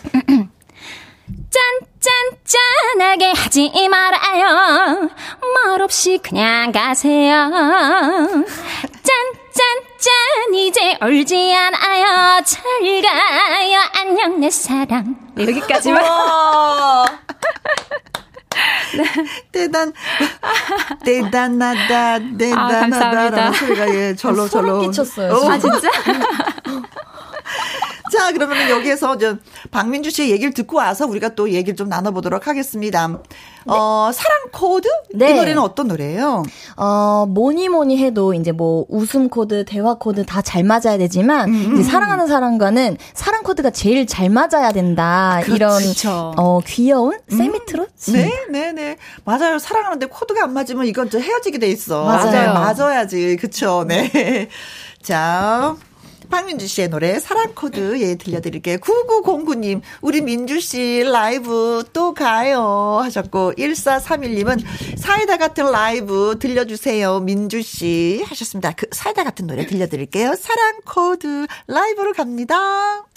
[SPEAKER 2] *clears throat* 짠짠짠하게 하지 말아요. 말없이 그냥 가세요. 짠짠짠 이제 울지 않아요. 잘 가요. 안녕 내 사랑. 네, 여기까지만. *laughs*
[SPEAKER 1] 네. 대단, 대단하다, 대단하다라는 아, 소리가 예, 절로 절로.
[SPEAKER 3] 끼쳤어요.
[SPEAKER 2] 아, 진짜?
[SPEAKER 1] 자, 그러면 여기에서 저 박민주 씨의 얘기를 듣고 와서 우리가 또 얘기를 좀 나눠보도록 하겠습니다. 네. 어, 사랑 코드? 네. 이 노래는 어떤 노래예요?
[SPEAKER 3] 어, 뭐니 뭐니 해도 이제 뭐 웃음 코드, 대화 코드 다 잘 맞아야 되지만 음, 음. 사랑하는 사람과는 사랑 코드가 제일 잘 맞아야 된다. 그렇죠. 이런 어, 귀여운 음. 세미트롯?
[SPEAKER 1] 네, 네, 네. 맞아요. 사랑하는데 코드가 안 맞으면 이건 좀 헤어지게 돼 있어. 맞아요. 맞아야지. 그쵸. 네. *laughs* 자, 박민주 씨의 노래 사랑 코드 예 들려드릴게요. 9909님 우리 민주 씨 라이브 또 가요 하셨고 1431님은 사이다 같은 라이브 들려주세요 민주 씨 하셨습니다. 그 사이다 같은 노래 들려드릴게요. 사랑 코드 라이브로 갑니다.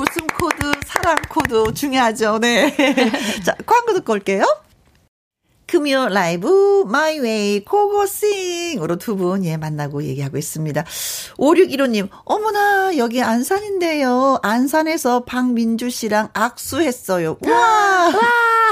[SPEAKER 1] 웃음 코드,
[SPEAKER 5] 사랑 코드
[SPEAKER 1] 중요하죠. 네. *laughs* 자, 광고 듣고 올게요. 금요 라이브 마이웨이 고고싱으로 두 분 예 만나고 얘기하고 있습니다. 5615님 어머나 여기 안산인데요. 안산에서 박민주 씨랑 악수했어요. 와!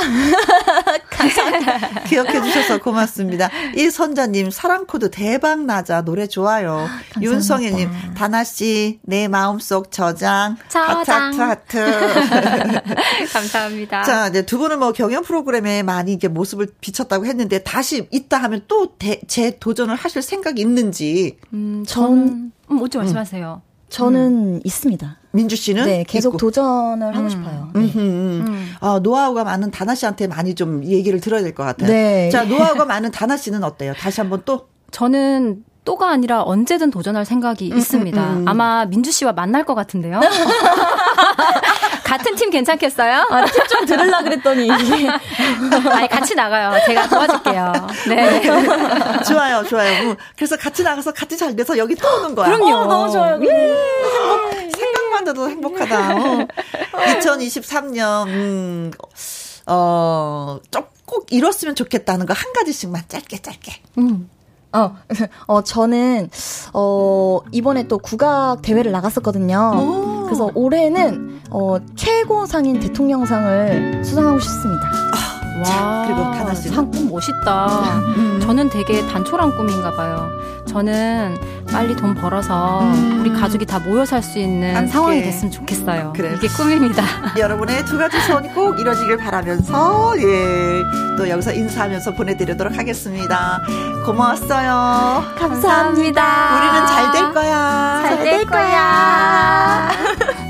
[SPEAKER 1] *laughs* 감사합니다. 기억해 주셔서 고맙습니다. 이선자님 사랑 코드 대박 나자 노래 좋아요. 윤성혜님 다나 씨 내 마음속 저장
[SPEAKER 2] 저장.
[SPEAKER 1] 하트 하트 하트.
[SPEAKER 2] 감사합니다.
[SPEAKER 1] 자, 이제 두 분은 뭐 경연 프로그램에 많이 이게 모습을 비 쳤다고 했는데 다시 있다 하면 또 재 도전을 하실 생각이 있는지.
[SPEAKER 2] 음, 전, 음, 먼저 말씀하세요.
[SPEAKER 3] 저는 음. 있습니다.
[SPEAKER 1] 민주 씨는
[SPEAKER 3] 네, 계속
[SPEAKER 1] 있고.
[SPEAKER 3] 도전을 하고 싶어요. 네.
[SPEAKER 1] 음흠, 음. 아, 노하우가 많은 다나 씨한테 많이 좀 얘기를 들어야 될 것 같아요.
[SPEAKER 3] 네.
[SPEAKER 1] 자, 노하우가 많은 다나 씨는 어때요? 다시 한번 또
[SPEAKER 2] 저는 또가 아니라 언제든 도전할 생각이 있습니다.
[SPEAKER 1] 음, 음.
[SPEAKER 2] 아마 민주 씨와 만날 것 같은데요. *laughs* 같은 팀 괜찮겠어요?
[SPEAKER 3] 아, 팁좀 들으려 그랬더니 *laughs*
[SPEAKER 2] 아니 같이 나가요. 제가 도와줄게요. 네. *laughs*
[SPEAKER 1] 좋아요, 좋아요. 음, 그래서 같이 나가서 같이 잘 돼서 여기 또 오는 거야.
[SPEAKER 2] 그럼요.
[SPEAKER 3] 어, 너무 좋아요.
[SPEAKER 1] 예, 행복, 생각만 해도 행복하다. 어. *laughs* 2023년, 음, 어, 좀꼭 이뤘으면 좋겠다는 거 한 가지씩만 짧게, 짧게.
[SPEAKER 2] 음.
[SPEAKER 3] 어, *laughs* 어, 저는, 어, 이번에 또 국악 대회를 나갔었거든요. 그래서 올해는, 어, 최고상인 대통령상을 수상하고 싶습니다.
[SPEAKER 2] 와,
[SPEAKER 1] 그리고 다나 씨는?
[SPEAKER 2] 상꿈 멋있다.
[SPEAKER 1] 음.
[SPEAKER 2] 저는 되게 단촐한 꿈인가 봐요. 저는 빨리 돈 벌어서
[SPEAKER 1] 음.
[SPEAKER 2] 우리 가족이 다 모여 살 수 있는
[SPEAKER 1] 함께.
[SPEAKER 2] 상황이 됐으면 좋겠어요.
[SPEAKER 1] 그래.
[SPEAKER 2] 이게 꿈입니다. *laughs*
[SPEAKER 1] 여러분의 두 가지 소원이 꼭 이뤄지길 바라면서, 예, 또 여기서 인사하면서 보내드리도록 하겠습니다. 고마웠어요.
[SPEAKER 2] 감사합니다.
[SPEAKER 1] 우리는 잘 될 거야.
[SPEAKER 2] 잘 될 거야. *laughs*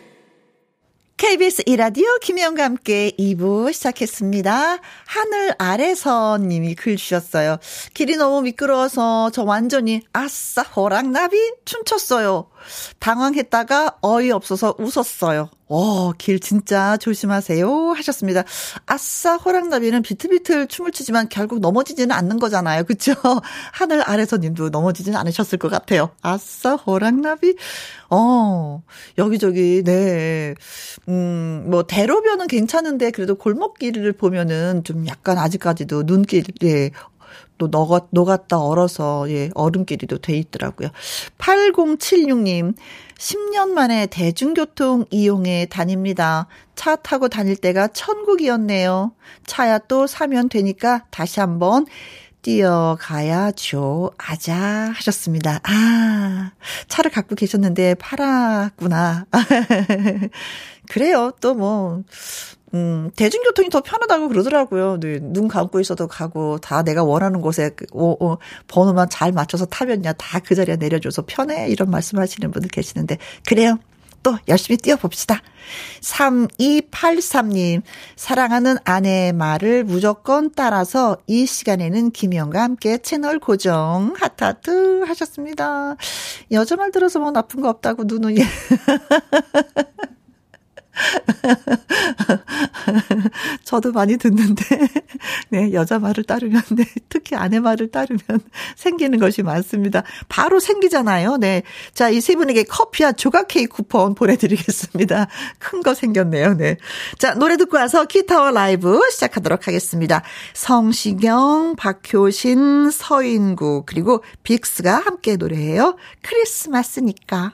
[SPEAKER 1] KBS 이라디오 김혜영과 함께 2부 시작했습니다. 하늘 아래서 님이 글 주셨어요. 길이 너무 미끄러워서 저 완전히 아싸 호랑나비 춤췄어요. 당황했다가 어이없어서 웃었어요. 어, 길 진짜 조심하세요. 하셨습니다. 아싸, 호랑나비는 비틀비틀 춤을 추지만 결국 넘어지지는 않는 거잖아요. 그쵸? *laughs* 하늘 아래서 님도 넘어지지는 않으셨을 것 같아요. 아싸, 호랑나비. 어, 여기저기, 네. 음, 뭐, 대로변은 괜찮은데, 그래도 골목길을 보면은 좀 약간 아직까지도 눈길에 또 녹았, 녹았다 얼어서, 예, 얼음길이도 돼 있더라고요. 8076님, 10년 만에 대중교통 이용해 다닙니다. 차 타고 다닐 때가 천국이었네요. 차야 또 사면 되니까 다시 한번 뛰어가야죠. 아자 하셨습니다. 아, 차를 갖고 계셨는데 팔았구나. *laughs* 그래요. 또 뭐, 음, 대중교통이 더 편하다고 그러더라고요. 네, 눈 감고 있어도 가고, 다 내가 원하는 곳에, 어, 어, 번호만 잘 맞춰서 타면야 다 그 자리에 내려줘서 편해. 이런 말씀 하시는 분들 계시는데, 그래요. 또 열심히 뛰어봅시다. 3283님, 사랑하는 아내의 말을 무조건 따라서 이 시간에는 김희영과 함께 채널 고정, 하트하트 하셨습니다. 여자 말 들어서 뭐 나쁜 거 없다고 누누이. *laughs* *laughs* 저도 많이 듣는데, 네, 여자 말을 따르면, 네, 특히 아내 말을 따르면 생기는 것이 많습니다. 바로 생기잖아요. 네. 자, 이 세 분에게 커피와 조각 케이크 쿠폰 보내드리겠습니다. 큰 거 생겼네요. 네. 자, 노래 듣고 와서 기타와 라이브 시작하도록 하겠습니다. 성시경, 박효신, 서인구, 그리고 빅스가 함께 노래해요. 크리스마스니까.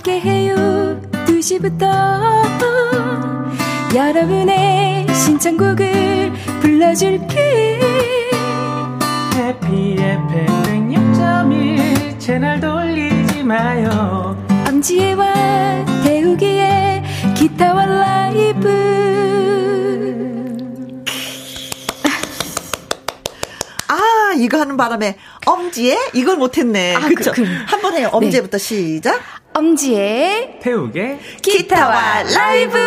[SPEAKER 6] 함께 해요 2시부터 여러분의 신청곡을 불러줄게
[SPEAKER 7] 해피 FM 106.1 채널 돌리지 마요
[SPEAKER 6] 엄지혜와 태우기의 기타와 라이브
[SPEAKER 1] 아, 이거 하는 바람에 엄지에 이걸 못했네. 아, 그쵸? 그, 그. 한번 해요. 엄지에부터 네. 시작.
[SPEAKER 6] 엄지의
[SPEAKER 7] 태우게
[SPEAKER 6] 기타와 라이브.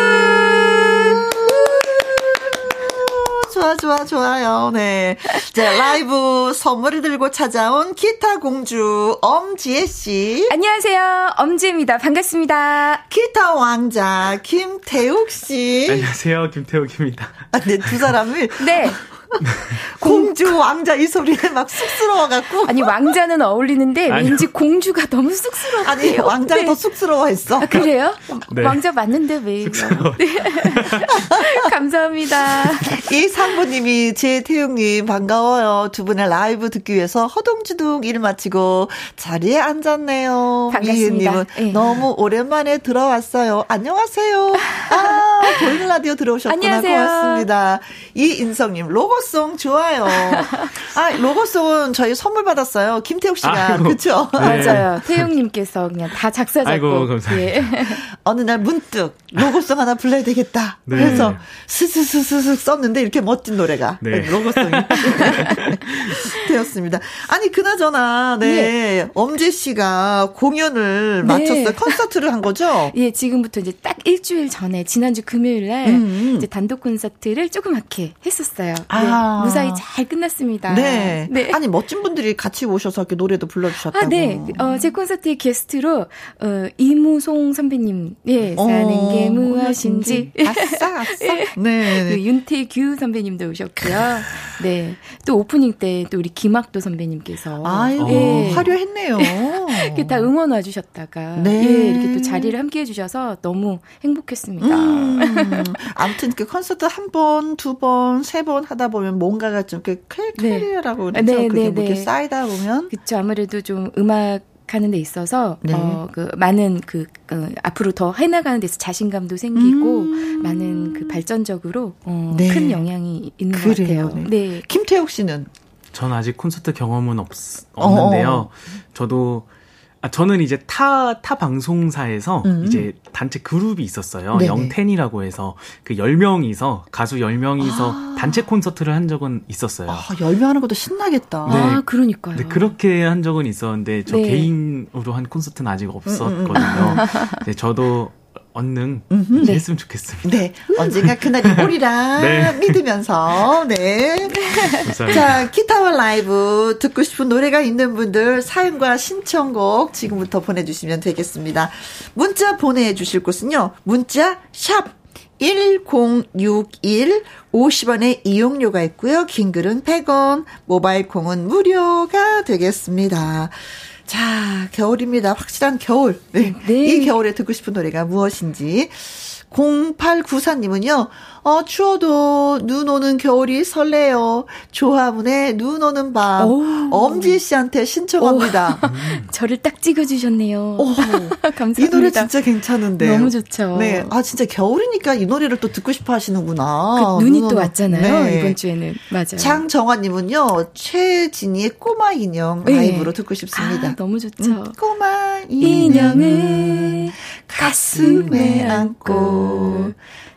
[SPEAKER 1] 좋아, 좋아, 좋아요. 네. 자, 라이브 선물을 들고 찾아온 기타 공주 엄지혜 씨.
[SPEAKER 4] 안녕하세요. 엄지혜입니다. 반갑습니다.
[SPEAKER 1] 기타 왕자 김태욱 씨.
[SPEAKER 7] 안녕하세요. 김태욱입니다.
[SPEAKER 1] 아, 네, 두 사람을.
[SPEAKER 4] 네.
[SPEAKER 1] 공주 왕자 이 소리에 막 쑥스러워갖고
[SPEAKER 4] 아니 왕자는 어울리는데 아니요. 왠지 공주가 너무 쑥스러워.
[SPEAKER 1] 아니 왕자가 네. 더 쑥스러워했어.
[SPEAKER 4] 아, 그래요? 네. 왕자 맞는데 왜? 네. *laughs* 감사합니다.
[SPEAKER 1] 이 상부님이 제태웅님 반가워요. 두 분의 라이브 듣기 위해서 허둥지둥 일 마치고 자리에 앉았네요.
[SPEAKER 4] 반갑습니다.
[SPEAKER 1] 네. 너무 오랜만에 들어왔어요. 안녕하세요. 아 *laughs* 보이는 라디오 들어오셨구나. 안녕하세요. 고맙습니다. 이인성님 로고 송 좋아요. *laughs* 아 로고송은 저희 선물 받았어요. 김태욱 씨가 그렇죠.
[SPEAKER 4] 네. 맞아요. 태웅님께서 그냥 다 작사 작곡.
[SPEAKER 7] 아이고 감사합니다. 예. *laughs*
[SPEAKER 1] 어느 날 문득 로고송 하나 불러야 되겠다. 네. 그래서 스스스스스 썼는데 이렇게 멋진 노래가 네. 로고송이 *laughs* 되었습니다. 아니 그나저나 네 예. 엄지 씨가 공연을 네. 마쳤어요. 콘서트를 한 거죠?
[SPEAKER 4] 예, 지금부터 이제 딱 일주일 전에 지난주 금요일 날 음. 음. 이제 단독 콘서트를 조그맣게 했었어요. 아. 네, 무사히 잘 끝났습니다.
[SPEAKER 1] 네. 네. 아니 멋진 분들이 같이 오셔서 이렇게 노래도 불러주셨다고.
[SPEAKER 4] 아, 네. 어, 제 콘서트의 게스트로 어, 이무송 선배님, 예, 사는 어, 게 무엇인지.
[SPEAKER 1] 아싸, 아싸. *laughs* 네.
[SPEAKER 4] 네. 그 윤태규 선배님도 오셨고요. 네. 또 오프닝 때 또 우리 김학도 선배님께서.
[SPEAKER 1] 아이고, 예. 화려했네요. *laughs*
[SPEAKER 4] 이렇게 다 응원 와주셨다가. 네. 예, 이렇게 또 자리를 함께 해 주셔서 너무 행복했습니다. 음.
[SPEAKER 1] 아무튼 그 콘서트 한 번, 두 번, 세 번 하다 보면 뭔가가 좀 이렇게 clear라고 네. 그러죠. 네, 그게 네, 뭐 이렇게 네. 쌓이다 보면.
[SPEAKER 4] 그쵸. 아무래도 좀 음악 하는 데 있어서 네. 어, 그 많은 그 어, 앞으로 더 해나가는 데서 자신감도 생기고 음. 많은 그 발전적으로 어, 네. 큰 영향이 있는 그래요. 것 같아요. 네.
[SPEAKER 1] 네. 김태욱 씨는
[SPEAKER 7] 전 아직 콘서트 경험은 없, 없는데요. 어어. 저도 아, 저는 이제 타, 타 방송사에서 음. 이제 단체 그룹이 있었어요. 네네. 영텐이라고 해서 그 10명이서, 가수 10명이서 아. 단체 콘서트를 한 적은 있었어요. 아,
[SPEAKER 1] 10명 하는 것도 신나겠다.
[SPEAKER 4] 네. 아, 그러니까요.
[SPEAKER 7] 네, 그렇게 한 적은 있었는데, 저 네. 개인으로 한 콘서트는 아직 없었거든요. 음, 음, 음. *laughs* 네, 저도 언능 네. 했으면 좋겠습니다.
[SPEAKER 1] 네. 언젠가 그날이 *laughs* 오리라 네. 믿으면서 네. 자, 기타와 라이브 듣고 싶은 노래가 있는 분들 사연과 신청곡 지금부터 보내주시면 되겠습니다. 문자 보내주실 곳은요. 문자 샵 1061 50원의 이용료가 있고요. 긴 글은 100원, 모바일 콩은 무료가 되겠습니다. 자, 겨울입니다. 확실한 겨울. 네. 네. 이 겨울에 듣고 싶은 노래가 무엇인지. 0894님은요, 어, 추워도 눈 오는 겨울이 설레요. 조화문의 눈 오는 밤. 오. 엄지 씨한테 신청합니다.
[SPEAKER 4] 저를 딱 찍어주셨네요. 오. *laughs* 감사합니다.
[SPEAKER 1] 이 노래 진짜 괜찮은데.
[SPEAKER 4] 너무 좋죠.
[SPEAKER 1] 네. 아, 진짜 겨울이니까 이 노래를 또 듣고 싶어 하시는구나.
[SPEAKER 4] 그 눈이 또 왔잖아요. 네. 이번 주에는. 맞아요.
[SPEAKER 1] 장정화님은요, 최진희의 꼬마 인형 네. 라이브로 듣고 싶습니다. 아,
[SPEAKER 4] 너무 좋죠. 음,
[SPEAKER 1] 꼬마 인형을 가슴에 안고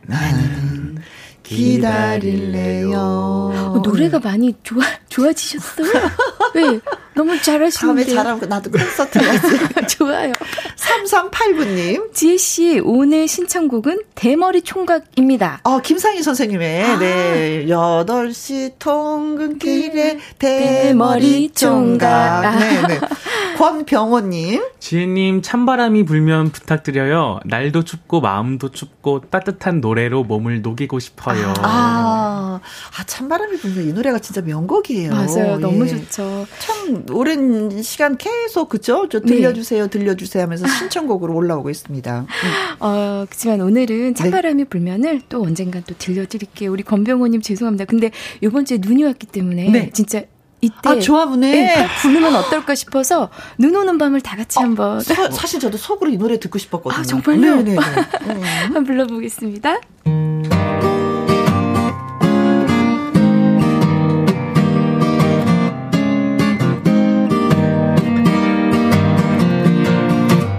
[SPEAKER 1] 나는 기다릴래요.
[SPEAKER 4] 어, 노래가 많이 좋아, 좋아지셨어요? *laughs* 네. 너무 잘하시는데.
[SPEAKER 1] 다음에 잘하면 나도 콘서트 가지. *laughs*
[SPEAKER 4] 좋아요.
[SPEAKER 1] 3389님.
[SPEAKER 4] 지혜씨, 오늘 신청곡은 대머리 총각입니다.
[SPEAKER 1] 어, 김상희 선생님의, 아. 네. 8시 통근길에 대머리 총각. 아. 네, 네. *laughs* 권병호님.
[SPEAKER 7] 지혜님, 찬바람이 불면 부탁드려요. 날도 춥고 마음도 춥고 따뜻한 노래로 몸을 녹이고 싶어요.
[SPEAKER 1] 아, 아 찬바람이 불면 이 노래가 진짜 명곡이에요.
[SPEAKER 4] 맞아요. 너무 예. 좋죠.
[SPEAKER 1] 참, 오랜 시간 계속 그죠? 저 들려주세요, 네. 들려주세요 하면서 신청곡으로 올라오고 있습니다. 음.
[SPEAKER 4] 어, 그렇지만 오늘은 찬바람이 네. 불면을 또 언젠간 또 들려드릴게요. 우리 권병호님 죄송합니다. 근데 이번 주에 눈이 왔기 때문에 네. 진짜 이때
[SPEAKER 1] 아, 조합은에 네,
[SPEAKER 4] 부르면 어떨까 싶어서 눈 오는 밤을 다 같이 어, 한번
[SPEAKER 1] 서, 사실 저도 속으로 이 노래 듣고 싶었거든요.
[SPEAKER 4] 아, 정말요? 네, 네, 네. *laughs* 한번 불러보겠습니다.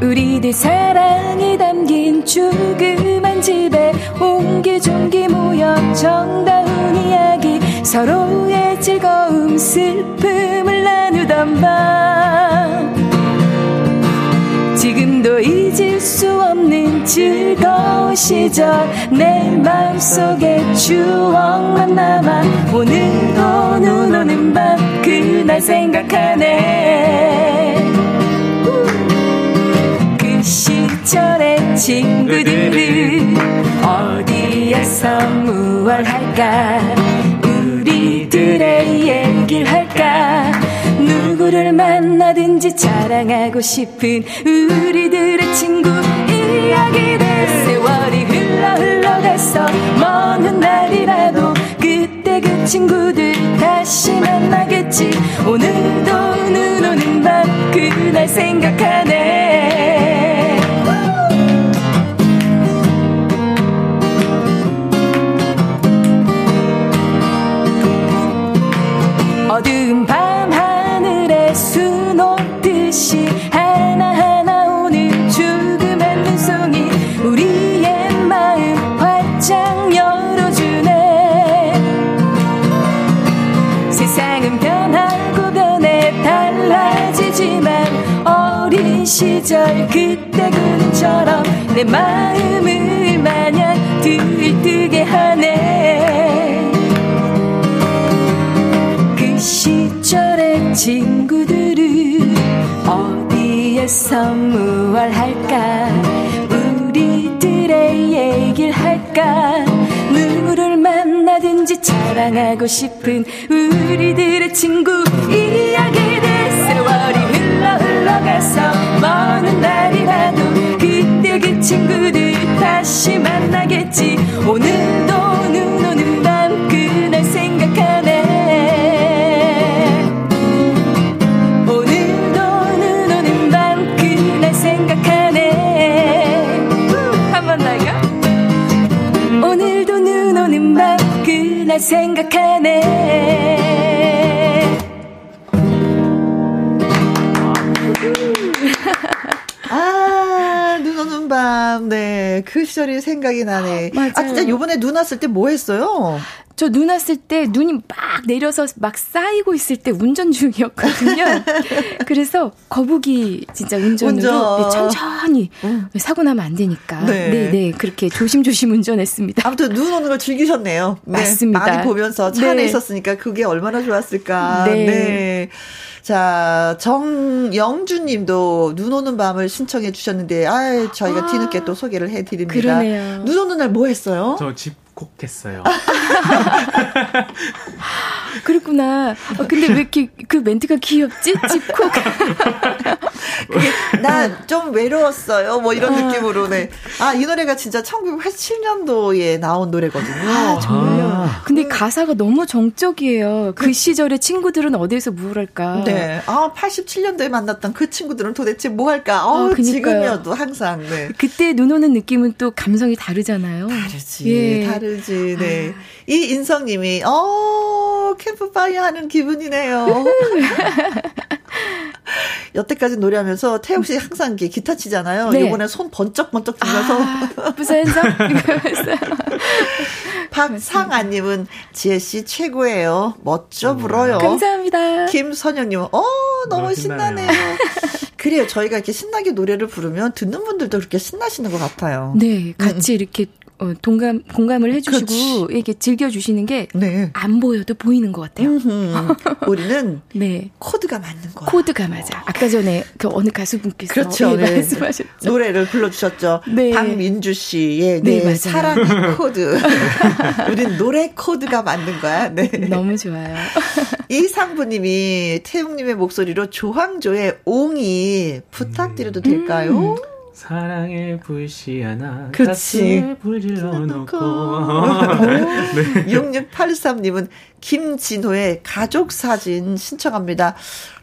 [SPEAKER 4] 우리들 사랑이 담긴 조그만 집에 옹기종기 모여 정다운 이야기 서로의 즐거움 슬픔을 나누던 밤. 지금도 잊을 수 없는 즐거운 시절 내 마음속에 추억만 남아 오늘도 눈 오는 밤 그날 생각하네 절의 친구들은 어디에서 무얼 할까? 우리들 우리들의 얘기를 할까? 누구를 만나든지 자랑하고 싶은 우리들의 친구. 이야기들 세월이 흘러 흘러갔어 먼 훗날이라도 그때 그 친구들 다시 만나겠지. 오늘도 눈 오는 밤 그날 생각하네 어두운 밤 하늘에 수놓듯이 하나하나 오는 조그만 눈송이 우리의 마음 활짝 열어주네. 세상은 변하고 변해 달라지지만 어린 시절 그때 그처럼 내 마음을 마냥 들뜨게 하네 친구들은 어디에서 무얼 할까? 우리들의 얘기를 할까? 누구를 만나든지 자랑하고 싶은 우리들의 친구. 이야기들 세월이 흘러 흘러가서 먼 날이라도 그때 그 친구들 다시 만나겠지. 오늘 날 생각하네.
[SPEAKER 1] 아, 눈 오는 밤, 네. 그 시절이 생각이 나네.
[SPEAKER 8] 맞아요.
[SPEAKER 1] 아, 진짜 요번에 눈 왔을 때 뭐 했어요?
[SPEAKER 8] 저 눈 왔을 때 눈이 막 내려서 막 쌓이고 있을 때 운전 중이었거든요. *laughs* 그래서 거북이 진짜 운전으로 운전. 네, 천천히 음. 사고 나면 안 되니까. 네. 네, 네, 그렇게 조심조심 운전했습니다.
[SPEAKER 1] 아무튼 눈 오는 걸 즐기셨네요.
[SPEAKER 8] 네. 맞습니다.
[SPEAKER 1] 많이 보면서 차 안에 네. 있었으니까 그게 얼마나 좋았을까. 네. 네. 자, 정영준 님도 눈 오는 밤을 신청해 주셨는데, 아 저희가 아, 뒤늦게 또 소개를 해 드립니다.
[SPEAKER 8] 그러네요.
[SPEAKER 1] 눈 오는 날 뭐 했어요?
[SPEAKER 7] 저 집 집콕했어요. *laughs*
[SPEAKER 8] 그렇구나. 어, 근데 왜 이렇게 그 멘트가 귀엽지? 집콕. *laughs*
[SPEAKER 1] 나 좀 외로웠어요. 뭐 이런 아. 느낌으로네. 아, 이 노래가 진짜 1987년도에 나온 노래거든요.
[SPEAKER 8] 아, 정말요? 아. 근데 음. 가사가 너무 정적이에요. 그, 그 시절에 친구들은 어디서 뭘 할까?
[SPEAKER 1] 네. 아, 87년도에 만났던 그 친구들은 도대체 뭐 할까? 어, 아, 지금이어도 항상. 네.
[SPEAKER 8] 그때 눈 오는 느낌은 또 감성이 다르잖아요.
[SPEAKER 1] 다르지. 예. 다르 지. 네. 아. 이 인성님이, 어, 캠프파이어 하는 기분이네요. *laughs* 여태까지 노래하면서 태욱 씨 항상 이렇게 기타 치잖아요. 네. 이번에 손 번쩍번쩍 들면서.
[SPEAKER 8] 아, 무슨 인성? *laughs* *laughs*
[SPEAKER 1] 박상아님은 지혜 씨 최고예요. 멋져 불어요.
[SPEAKER 8] 감사합니다.
[SPEAKER 1] 김선영님은 어 너무 신나네요. 그래요. 저희가 이렇게 신나게 노래를 부르면 듣는 분들도 그렇게 신나시는 것 같아요.
[SPEAKER 8] 네, 같이 음. 이렇게 어, 동감 공감을 해주시고 그렇지. 이렇게 즐겨주시는 게안 네. 보여도 보이는 것 같아요.
[SPEAKER 1] 우리는 *laughs* 네 코드가 맞는 거야.
[SPEAKER 8] 코드가 맞아. 아까 전에 그 어느 가수분께서
[SPEAKER 1] 그렇죠.
[SPEAKER 8] 네, 말씀하셨죠.
[SPEAKER 1] 노래를 불러주셨죠. 네. 박민주 씨의 네, 네 사랑의 *laughs* 코드. *laughs* 우린 노래 코드가 맞는 거야. 네.
[SPEAKER 8] 너무 좋아요.
[SPEAKER 1] 이상부님이 태웅님의 목소리로 조항조의 옹이 부탁드려도 될까요? 음.
[SPEAKER 7] 사랑의 불씨 하나 그치. 불질러 놓고 *laughs*
[SPEAKER 1] 네. 6683님은 김진호의 가족 사진 신청합니다.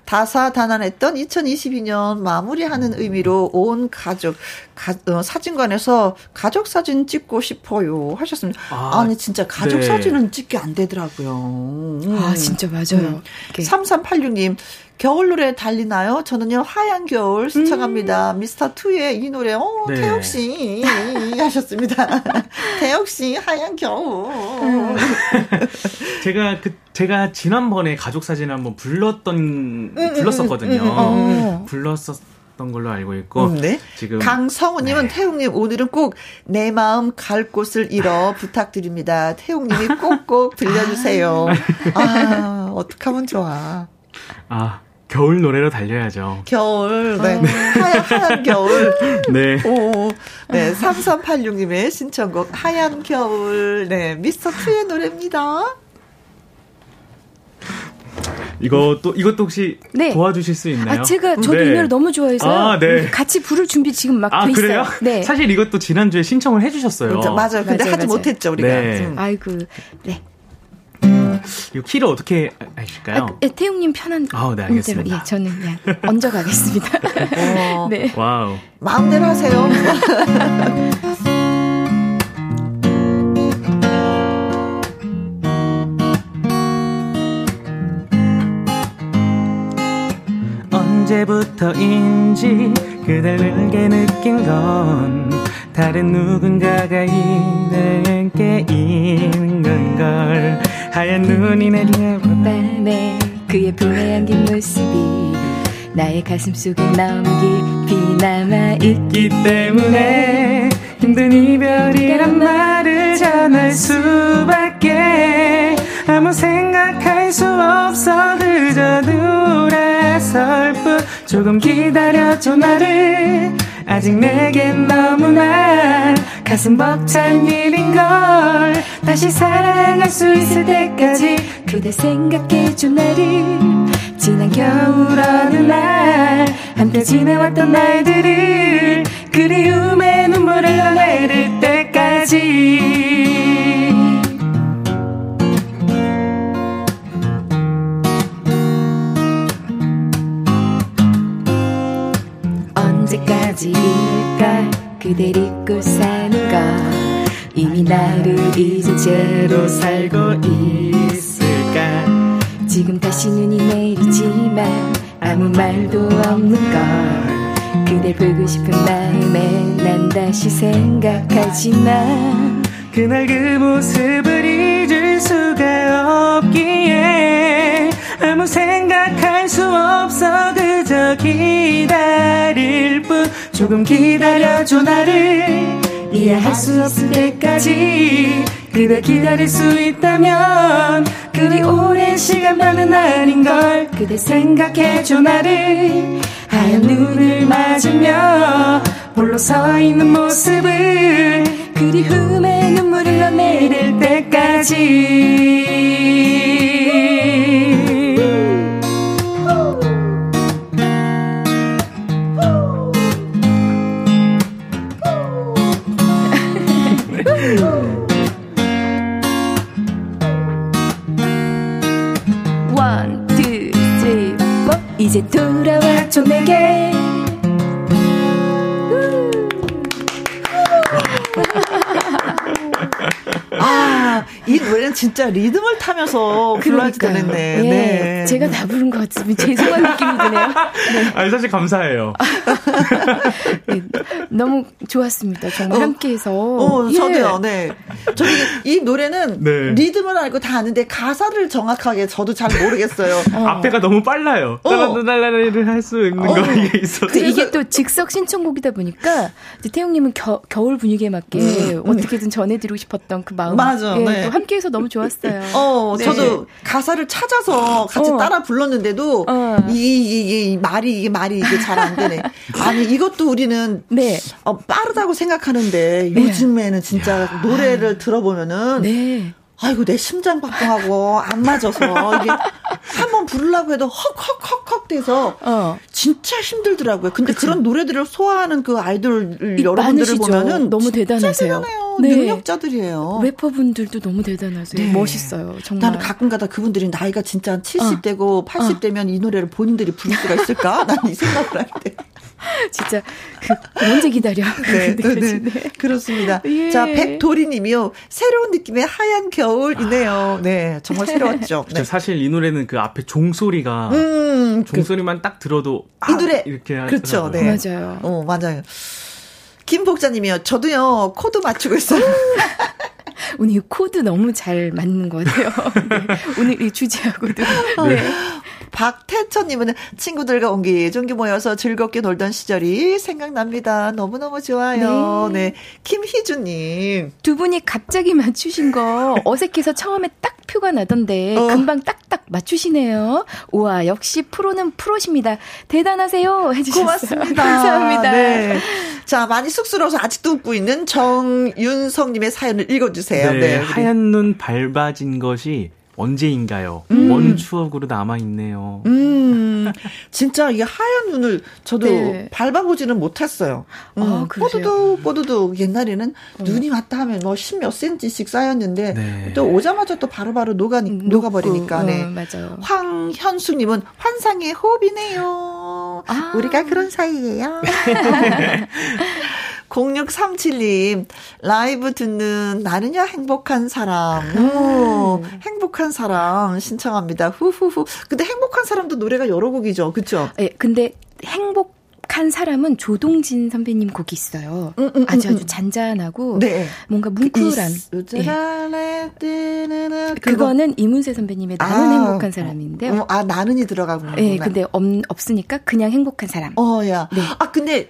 [SPEAKER 1] 다사다난했던 2022년 마무리하는 의미로 온 가족 가, 어, 사진관에서 가족 사진 찍고 싶어요 하셨습니다. 아, 니 진짜 가족 네. 사진은 찍기 안 되더라고요.
[SPEAKER 8] 음. 아 진짜 맞아요. 음.
[SPEAKER 1] 3386님 겨울 노래 달리나요? 저는요 하얀 겨울 신청합니다. 음. 미스터 투의 이 노래 어 네. 태혁 씨 *laughs* 하셨습니다. *laughs* 태혁 씨 하얀 겨울. *laughs*
[SPEAKER 7] 제가 그 제가 지난번에 가족 사진을 한번 불렀던 음, 음, 음 불렀었거든요. 음, 어. 불렀었 던 걸로 알고 있고 네. 지금
[SPEAKER 1] 강성우님은 네. 태웅님 오늘은 꼭 내 마음 갈 곳을 잃어 부탁드립니다. 태웅님이 꼭꼭 들려주세요. 아 어떡하면 좋아.
[SPEAKER 7] 아 겨울 노래로 달려야죠.
[SPEAKER 1] 겨울, 네. 네. 하얀, 하얀 겨울. *laughs* 네. 오, 네. 3386님의 신청곡, 하얀 겨울. 네. 미스터 투의 노래입니다.
[SPEAKER 9] 이것도 이것도 혹시 네. 도와주실 수 있나요?
[SPEAKER 4] 아, 제가 저도 네. 이 노래 너무 좋아해서 아, 네. 같이 부를 준비 지금 막돼 아,
[SPEAKER 9] 그래요? 있어요. 네. 사실 이것도 지난주에 신청을 해 주셨어요.
[SPEAKER 1] 맞아요. 근데 맞아요, 하지 맞아요. 못했죠, 우리가.
[SPEAKER 4] 네. 음. 아이고. 네.
[SPEAKER 9] 이 키를 어떻게 하실까요?
[SPEAKER 4] 아, 예, 태용님 편한
[SPEAKER 9] 아, 네, 알겠습니다.
[SPEAKER 4] 예, 저는 그냥 얹어 가겠습니다. *laughs*
[SPEAKER 9] 어, 네. 와우.
[SPEAKER 1] 마음대로 하세요. *laughs*
[SPEAKER 7] 언제부터인지 그댈 늘게 느낀 건 다른 누군가가 이내게 있는 걸 하얀 눈이 내리는
[SPEAKER 10] 밤에 그의 불에 안긴 모습이 나의 가슴 속에 너무 깊이 남아 있기 때문에
[SPEAKER 7] 힘든 이별이란 말을 전할 수밖에 아무 생각할 수 없어 그저 돌아설 뿐 조금 기다려줘 나를. 아직 내겐 너무나 가슴 벅찬 일인걸 다시 사랑할 수 있을 때까지
[SPEAKER 10] 그대 생각해줘 나를 지난 겨울 어느 날 함께 지내왔던 날들을 그리움의 눈물을 흘릴 때까지 그댈 잊고 사는 건 이미 나를 잊은 채로 살고 있을까? 지금 다시 눈이 내리지만 아무 말도 없는 걸. 그댈 보고 싶은 마음에 난 다시 생각하지만
[SPEAKER 7] 그날 그 모습을 잊을 수가 없기에 아무 생각할 수 없어 그저 기다릴 뿐 조금 기다려줘 나를. 이해할 수 없을 때까지 그대 기다릴 수 있다면 그리 오랜 시간만은 아닌걸 그대 생각해줘 나를. 하얀 눈을 맞으며 홀로 서 있는 모습을 그리움의 눈물을 흘러내릴 때까지
[SPEAKER 10] 이제 돌아왔죠 내게
[SPEAKER 1] 아, 이 노래는 진짜 리듬을 타면서 불러야지 되는데. 네. 네.
[SPEAKER 4] 제가 다 부른 것 같으면 죄송한 느낌이 드네요. 네. *laughs*
[SPEAKER 9] 아니, 사실 감사해요. *laughs*
[SPEAKER 4] 네, 너무 좋았습니다. 정말 어, 함께해서. 어,
[SPEAKER 1] 예. 저도요, 네. 저기, 이 노래는 네. 리듬을 알고 다 아는데 가사를 정확하게 저도 잘 모르겠어요.
[SPEAKER 9] 어. 앞에가 너무 빨라요. 따라따라를 할 수 있는 거 어. 이게 있어서.
[SPEAKER 4] 이게 또 즉석 신청곡이다 보니까 태용님은 겨, 겨울 분위기에 맞게 음, 음. 어떻게든 전해드리고 싶었던 그 마음.
[SPEAKER 1] 맞아.
[SPEAKER 4] 예, 네. 또 함께해서 너무 좋았어요.
[SPEAKER 1] 어, 네. 저도 가사를 찾아서 같이 어. 따라 불렀는데도 어. 이, 이, 이, 말이 이게 말이 이게 잘 안 되네. *laughs* 아니 이것도 우리는 네. 어, 빠르다고 생각하는데 네. 요즘에는 진짜 야. 노래를 들어보면은 네. 아이고 내 심장 박동하고 안 맞아서 이게 *laughs* 한번 부르려고 해도 헉헉헉헉 돼서 어. 진짜 힘들더라고요. 근데 그치? 그런 노래들을 소화하는 그 아이돌 여러분들을 보면은
[SPEAKER 4] 너무 대단하세요.
[SPEAKER 1] 네. 능력자들이에요.
[SPEAKER 4] 래퍼분들도 너무 대단하세요. 네. 멋있어요. 정말.
[SPEAKER 1] 나는 가끔가다 그분들이 나이가 진짜 70대고 어. 80대면 어. 이 노래를 본인들이 부를 수가 있을까? *laughs* 나는 이 생각을 하는데. *laughs*
[SPEAKER 4] 진짜 그 언제 기다려? *laughs* 네, 네, 네,
[SPEAKER 1] 네. 그렇습니다. 예. 자 백도리님이요 새로운 느낌의 하얀 겨울이네요. 네, 정말 새로웠죠. *laughs* 네.
[SPEAKER 9] 사실 이 노래는 그 앞에 종소리가 음, 그 종소리만 그, 딱 들어도 아, 이 노래 이렇게
[SPEAKER 1] 그렇죠. 네,
[SPEAKER 4] 맞아요.
[SPEAKER 1] 어 맞아요. 김복자님이요. 저도요 코드 맞추고 있어요. *laughs*
[SPEAKER 4] 오늘 이 코드 너무 잘 맞는 것 같아요. *laughs* 네. 오늘 이 주제하고도. 네.
[SPEAKER 1] 박태천님은 친구들과 옹기종기 모여서 즐겁게 놀던 시절이 생각납니다. 너무너무 좋아요. 네. 네. 김희주님.
[SPEAKER 4] 두 분이 갑자기 맞추신 거 어색해서 처음에 딱 표가 나던데 어. 금방 딱딱 맞추시네요. 우와, 역시 프로는 프로십니다. 대단하세요. 해주셨어요.
[SPEAKER 1] 고맙습니다. *laughs*
[SPEAKER 4] 감사합니다. 네.
[SPEAKER 1] 자, 많이 쑥스러워서 아직도 웃고 있는 정윤성님의 사연을 읽어주세요. 네.
[SPEAKER 9] 네. 하얀 눈 밟아진 것이
[SPEAKER 7] 언제인가요? 음. 먼 추억으로 남아 있네요. 음,
[SPEAKER 4] 진짜 이 하얀 눈을 저도 네. 밟아보지는 못했어요. 음, 아, 뽀드득, 뽀드득. 옛날에는 어. 눈이 왔다 하면 뭐 십몇 센치씩 쌓였는데 네. 또 오자마자 또 바로바로 녹아, 음, 녹아버리니까. 네.
[SPEAKER 1] 어, 맞아요.
[SPEAKER 4] 황현수님은 환상의 호흡이네요. 아. 우리가 그런 사이예요. *laughs* *laughs* 0637님, 라이브 듣는 나는야 행복한 사람. 오, 행복한 사람 신청합니다. 후후후. 근데 행복한 사람도 노래가 여러 곡이죠. 그쵸?
[SPEAKER 1] 예, 근데 행복 한 사람은 조동진 선배님 곡이 있어요. 음, 음, 아주 아주 음. 잔잔하고 네. 뭔가 뭉클한. 네. 그거는 이문세 선배님의 나는 아, 행복한 사람인데요.
[SPEAKER 4] 어, 아 나는이 들어가구나.
[SPEAKER 1] 네, 근데 없, 없으니까 그냥 행복한 사람.
[SPEAKER 4] 어야. 네. 아 근데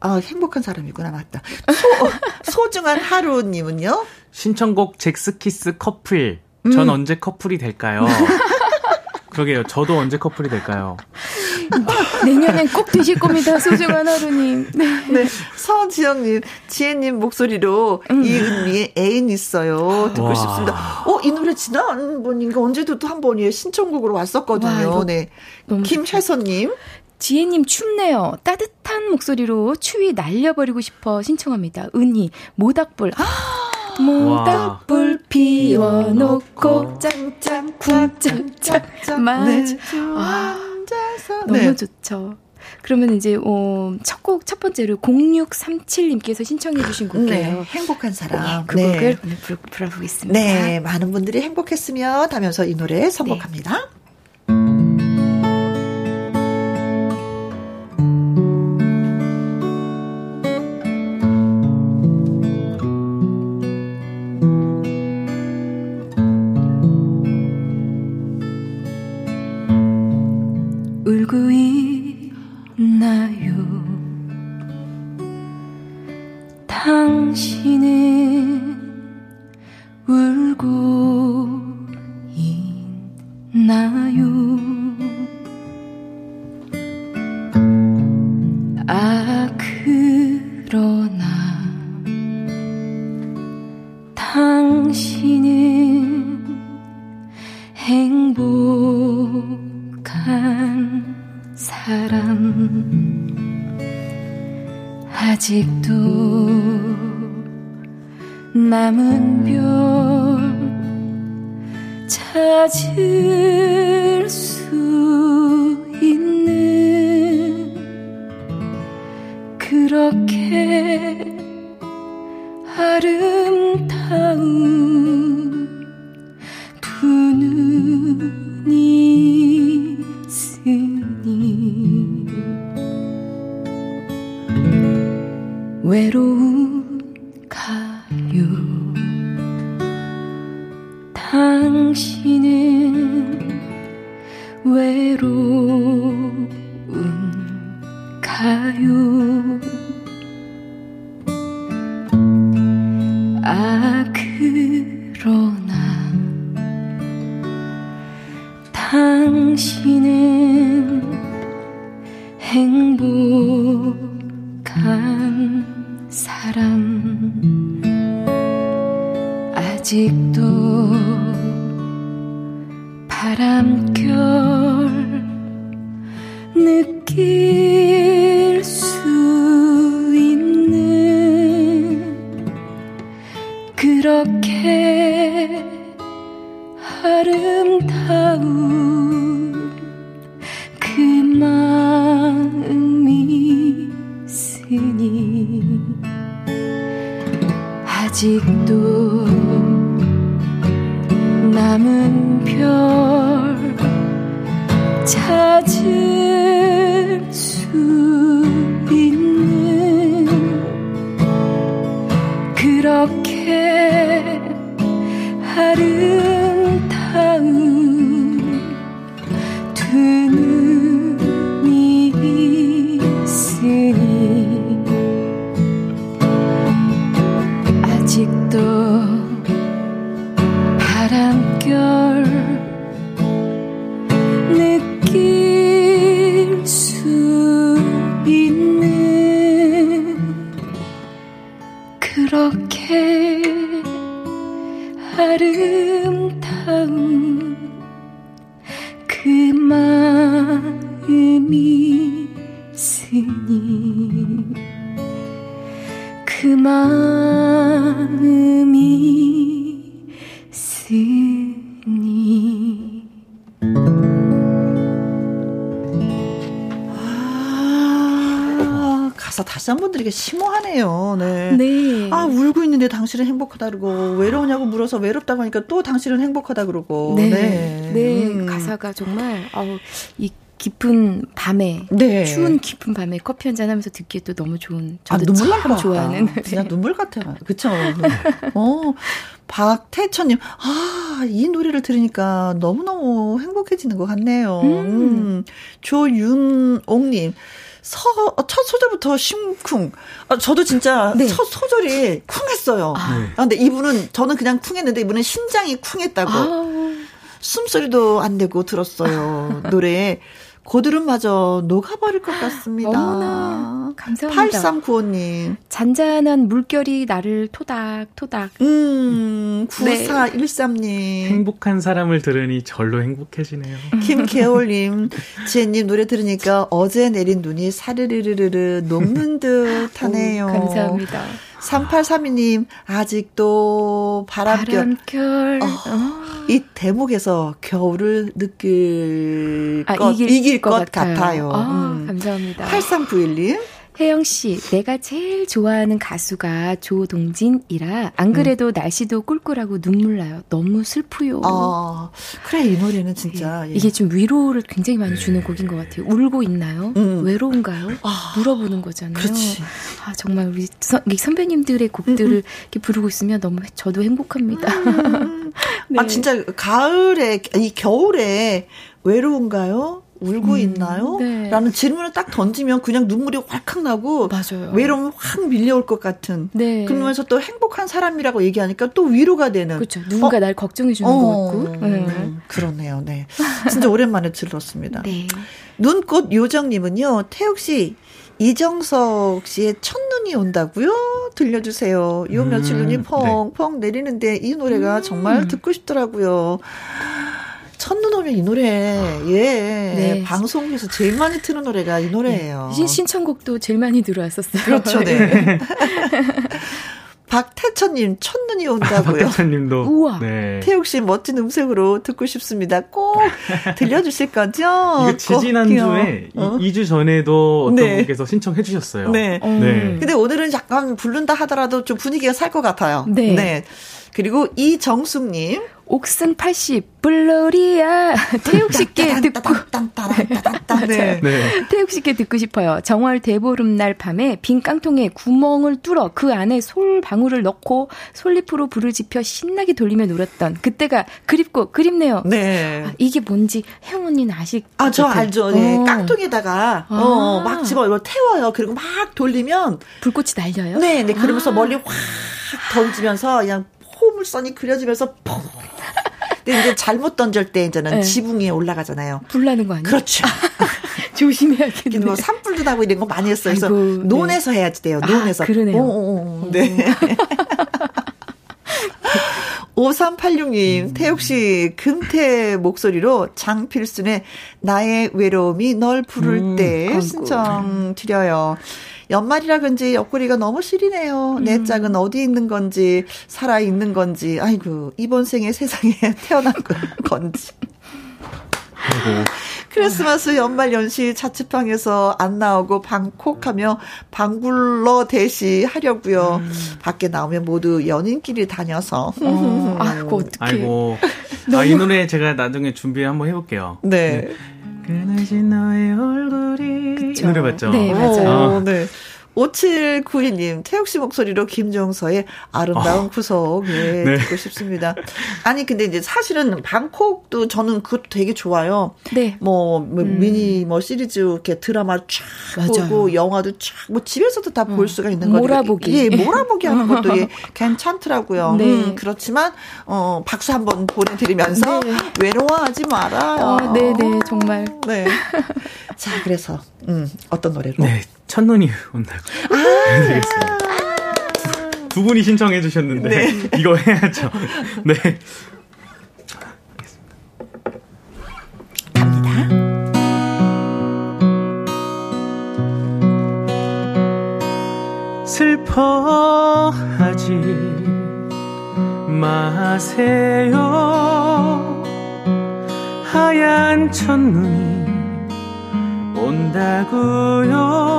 [SPEAKER 4] 아, 행복한 사람이구나, 맞다. 소, *laughs* 소중한 하루님은요?
[SPEAKER 7] 신청곡 잭스키스 커플. 전 음. 언제 커플이 될까요? *laughs* 그러게요. 저도 언제 커플이 될까요? *laughs*
[SPEAKER 1] 내년엔 꼭 되실 겁니다. 소중한 하루님. 네. 네.
[SPEAKER 4] 서지영님, 지혜님 목소리로 음. 이은미의 애인 있어요. 듣고 와. 싶습니다. 어, 이 노래 지난번인가 언제도 또 한 번이에요. 신청곡으로 왔었거든요. 와, 네. 김혜선님.
[SPEAKER 1] 지혜님 춥네요. 따뜻 한 목소리로 추위 날려버리고 싶어 신청합니다. 은희, 모닥불. 아, *gasps* 모닥불 피워놓고 짱짱 쿵짱짱 맞아. 아, 너무 네. 좋죠. 그러면 이제 어, 첫곡 첫 번째로 0637님께서 신청해 주신 곡이에요. 네,
[SPEAKER 4] 행복한 사람. 네,
[SPEAKER 1] 그 네. 곡을 오늘 불, 불러보겠습니다.
[SPEAKER 4] 네, 많은 분들이 행복했으면 하면서 이 노래 선곡합니다. 네.
[SPEAKER 11] 다
[SPEAKER 1] 그러고, 외로우냐고 물어서 외롭다고 하니까 또 당신은 행복하다 그러고.
[SPEAKER 4] 네. 네. 네. 음. 가사가 정말, 아우, 이 깊은 밤에 네. 추운 깊은 밤에 커피 한잔 하면서 듣기에 또 너무 좋은
[SPEAKER 1] 저도 아, 눈물 참 좋아하는 그냥 눈물 같아요. 그렇죠. 어. 박태천 님, 아, 이 노래를 들으니까 너무너무 행복해지는 것 같네요. 음. 음. 조윤옥 님, 서, 첫 소절부터 심쿵. 아, 저도 진짜 네. 첫 소절이 쿵했어요. 아. 네. 아, 근데 이분은, 저는 그냥 쿵했는데 이분은 심장이 쿵했다고. 아. 숨소리도 안 내고 들었어요. 노래에. 고드름마저 녹아버릴 것 같습니다.
[SPEAKER 4] 어머나, 감사합니다.
[SPEAKER 1] 8395님.
[SPEAKER 4] 잔잔한 물결이 나를 토닥토닥.
[SPEAKER 1] 음, 9413님. 네.
[SPEAKER 7] 행복한 사람을 들으니 절로 행복해지네요.
[SPEAKER 1] 김계월님. 지혜님 노래 들으니까 어제 내린 눈이 사르르르르 녹는 *laughs* 듯 하네요.
[SPEAKER 4] 감사합니다.
[SPEAKER 1] 3832님, 아직도 바람결.
[SPEAKER 4] 바람결. 어,
[SPEAKER 1] 어. 이 대목에서 겨울을 느낄 아, 것, 이길, 이길 것, 것 같아요. 같아요.
[SPEAKER 4] 아, 음. 감사합니다.
[SPEAKER 1] 8391님.
[SPEAKER 4] 혜영 씨, 내가 제일 좋아하는 가수가 조동진이라 안 그래도 음. 날씨도 꿀꿀하고 눈물 나요. 너무 슬프요.
[SPEAKER 1] 아, 그래 이 노래는 진짜
[SPEAKER 4] 네. 예. 이게 좀 위로를 굉장히 많이 주는 네. 곡인 것 같아요. 울고 있나요? 음. 외로운가요? 아, 물어보는 거잖아요.
[SPEAKER 1] 그렇지.
[SPEAKER 4] 아 정말 우리 선, 선배님들의 곡들을 음, 음. 이렇게 부르고 있으면 너무 저도 행복합니다.
[SPEAKER 1] 음. *laughs* 네. 아 진짜 가을에 이 겨울에 외로운가요? 울고 음, 있나요? 네. 라는 질문을 딱 던지면 그냥 눈물이 활칵 나고
[SPEAKER 4] 맞아요.
[SPEAKER 1] 외로움이 확 밀려올 것 같은. 네. 그러면서 또 행복한 사람이라고 얘기하니까 또 위로가 되는.
[SPEAKER 4] 그렇죠. 누군가 어? 날 걱정해 주는 어, 것 같고. 네.
[SPEAKER 1] 음, 그러네요. 네. 진짜 오랜만에 들었습니다. *laughs* 네. 눈꽃 요정님은요. 태욱 씨 이정석 씨의 첫눈이 온다고요? 들려주세요. 요 며칠 눈이 음, 펑펑 네. 내리는데 이 노래가 음. 정말 듣고 싶더라고요. 첫눈 오면 이 노래, 예. 네. 방송에서 제일 많이 트는 노래가 이 노래예요.
[SPEAKER 4] 네. 신청곡도 제일 많이 들어왔었어요.
[SPEAKER 1] 그렇죠, 네. *laughs* *laughs* 박태천님 첫눈이 온다고요. *laughs*
[SPEAKER 7] 박태천님도.
[SPEAKER 4] 우와.
[SPEAKER 1] 네. 태욱 씨 멋진 음색으로 듣고 싶습니다. 꼭 *laughs* 들려주실 거죠?
[SPEAKER 7] 이거 지지난 주에 어? 2주 전에도 어떤 네. 분께서 신청해 주셨어요.
[SPEAKER 1] 네. 음. 네. 근데 오늘은 약간 부른다 하더라도 좀 분위기가 살 것 같아요. 네. 네. 그리고 이정숙님.
[SPEAKER 4] 옥슨 80 블로리아 *laughs* 태욱 씨께 듣고 네. 네. 태욱 씨께 듣고 싶어요. 정월 대보름날 밤에 빈 깡통에 구멍을 뚫어 그 안에 솔 방울을 넣고 솔잎으로 불을 지펴 신나게 돌리며 놀았던 그때가 그립고 그립네요.
[SPEAKER 1] 네.
[SPEAKER 4] 아, 이게 뭔지 혜영 언니는 아실
[SPEAKER 1] 아, 저 알죠. 네. 어. 깡통에다가 아. 어, 막 집어 이걸 태워요. 그리고 막 돌리면
[SPEAKER 4] 불꽃이 날려요?
[SPEAKER 1] 네, 네. 그러면서 아. 멀리 확 던지면서 그냥 포물선이 그려지면서 펑. 근데 이제 잘못 던질 때 이제는 네. 지붕 위에 올라가잖아요.
[SPEAKER 4] 불 나는 거 아니에요?
[SPEAKER 1] 그렇죠. *laughs*
[SPEAKER 4] 조심해야겠네.
[SPEAKER 1] 뭐 산불도 나고 이런 거 많이 했어요. 그래서 아이고, 논에서 네. 해야지 돼요. 논에서.
[SPEAKER 4] 아, 그러네요. 오,
[SPEAKER 1] 오, 오. 네. *laughs* 5386님, 음. 태욱 씨, 금태 목소리로 장필순의 나의 외로움이 널 부를 음, 때 신청 드려요. 연말이라 그런지 옆구리가 너무 시리네요. 음. 내 짝은 어디 있는 건지, 살아 있는 건지, 아이고, 이번 생에 세상에 *laughs* 태어난 건지. 아이고. 크리스마스 연말 연시 자취방에서 안 나오고 방콕하며 방굴러 대시 하려고요. 음. 밖에 나오면 모두 연인끼리 다녀서.
[SPEAKER 4] 어, 아이고 *laughs* 어떡해.
[SPEAKER 7] 아이고. 아, 이 노래 제가 나중에 준비 한번 해볼게요.
[SPEAKER 1] 네.
[SPEAKER 7] 그늘진 너의 얼굴이. 이 노래 맞죠?
[SPEAKER 4] 네 맞아요.
[SPEAKER 1] 오, 네. 5792님, 태욱 씨 목소리로 김종서의 아름다운 어. 구속, 예, 네. 듣고 싶습니다. 아니, 근데 이제 사실은 방콕도 저는 그것도 되게 좋아요.
[SPEAKER 4] 네.
[SPEAKER 1] 뭐, 뭐 음. 미니 뭐 시리즈 이렇게 드라마 쫙 맞아요. 보고 영화도 쫙, 뭐 집에서도 다볼 음. 수가 있는 거예요.
[SPEAKER 4] 몰아보기.
[SPEAKER 1] 예, 몰아보기 하는 것도 예, *laughs* 괜찮더라고요. 네. 음, 그렇지만, 어, 박수 한번 보내드리면서 네. 외로워하지 말아요.
[SPEAKER 4] 어, 네네, 네, 정말.
[SPEAKER 1] 네. 자, 그래서, 음, 어떤 노래로?
[SPEAKER 7] 네. 첫눈이 온다고 아~ 되겠습니다. 두 분이 신청해 주셨는데 네. 이거 해야죠. 네. 갑니다. 슬퍼하지 마세요. 하얀 첫눈이 온다고요.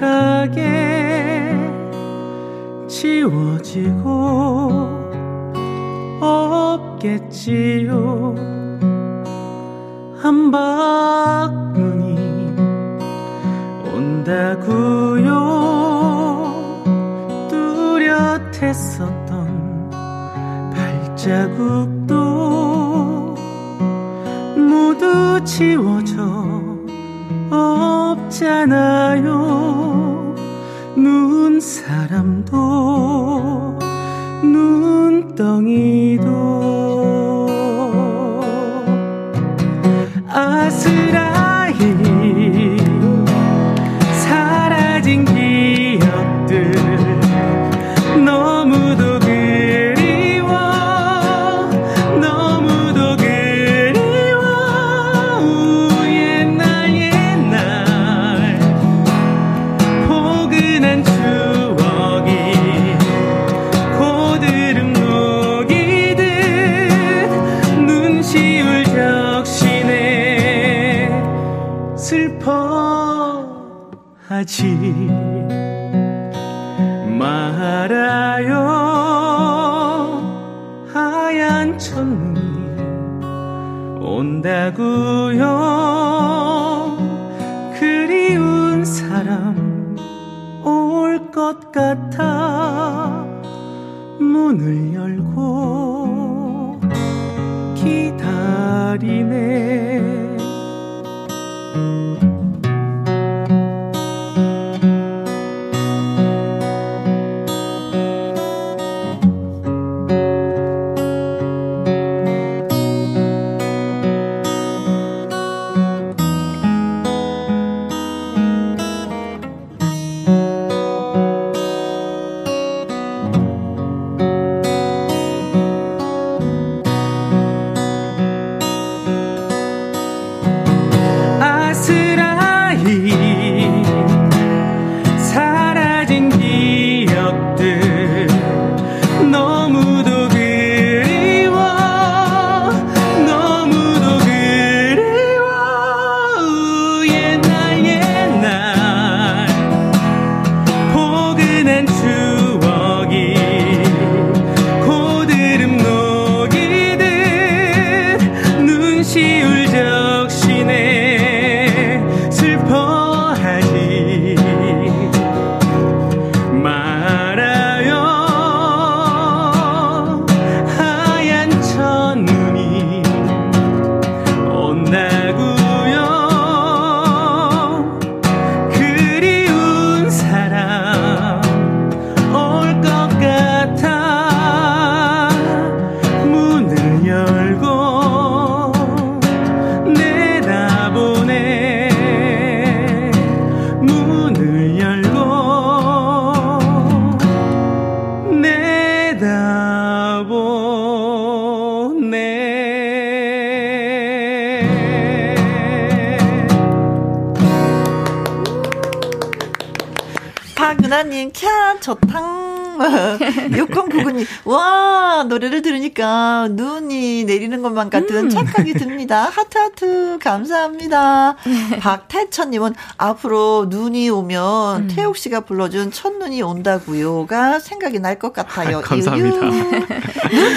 [SPEAKER 7] 아득하게 지워지고 없겠지요. 한박눈이 온다구요. 뚜렷했었던 발자국도 모두 지워져 없잖아 슬퍼하지
[SPEAKER 1] 6099님, 와, 노래를 들으니까 눈이 내리는 것만 같은 착각이 *laughs* 듭니다. 하트 하트, 감사합니다. 박태천님은 앞으로 눈이 오면 태욱 씨가 불러준 첫눈이 온다구요가 생각이 날 것 같아요.
[SPEAKER 7] 감사합니다.
[SPEAKER 1] 유유.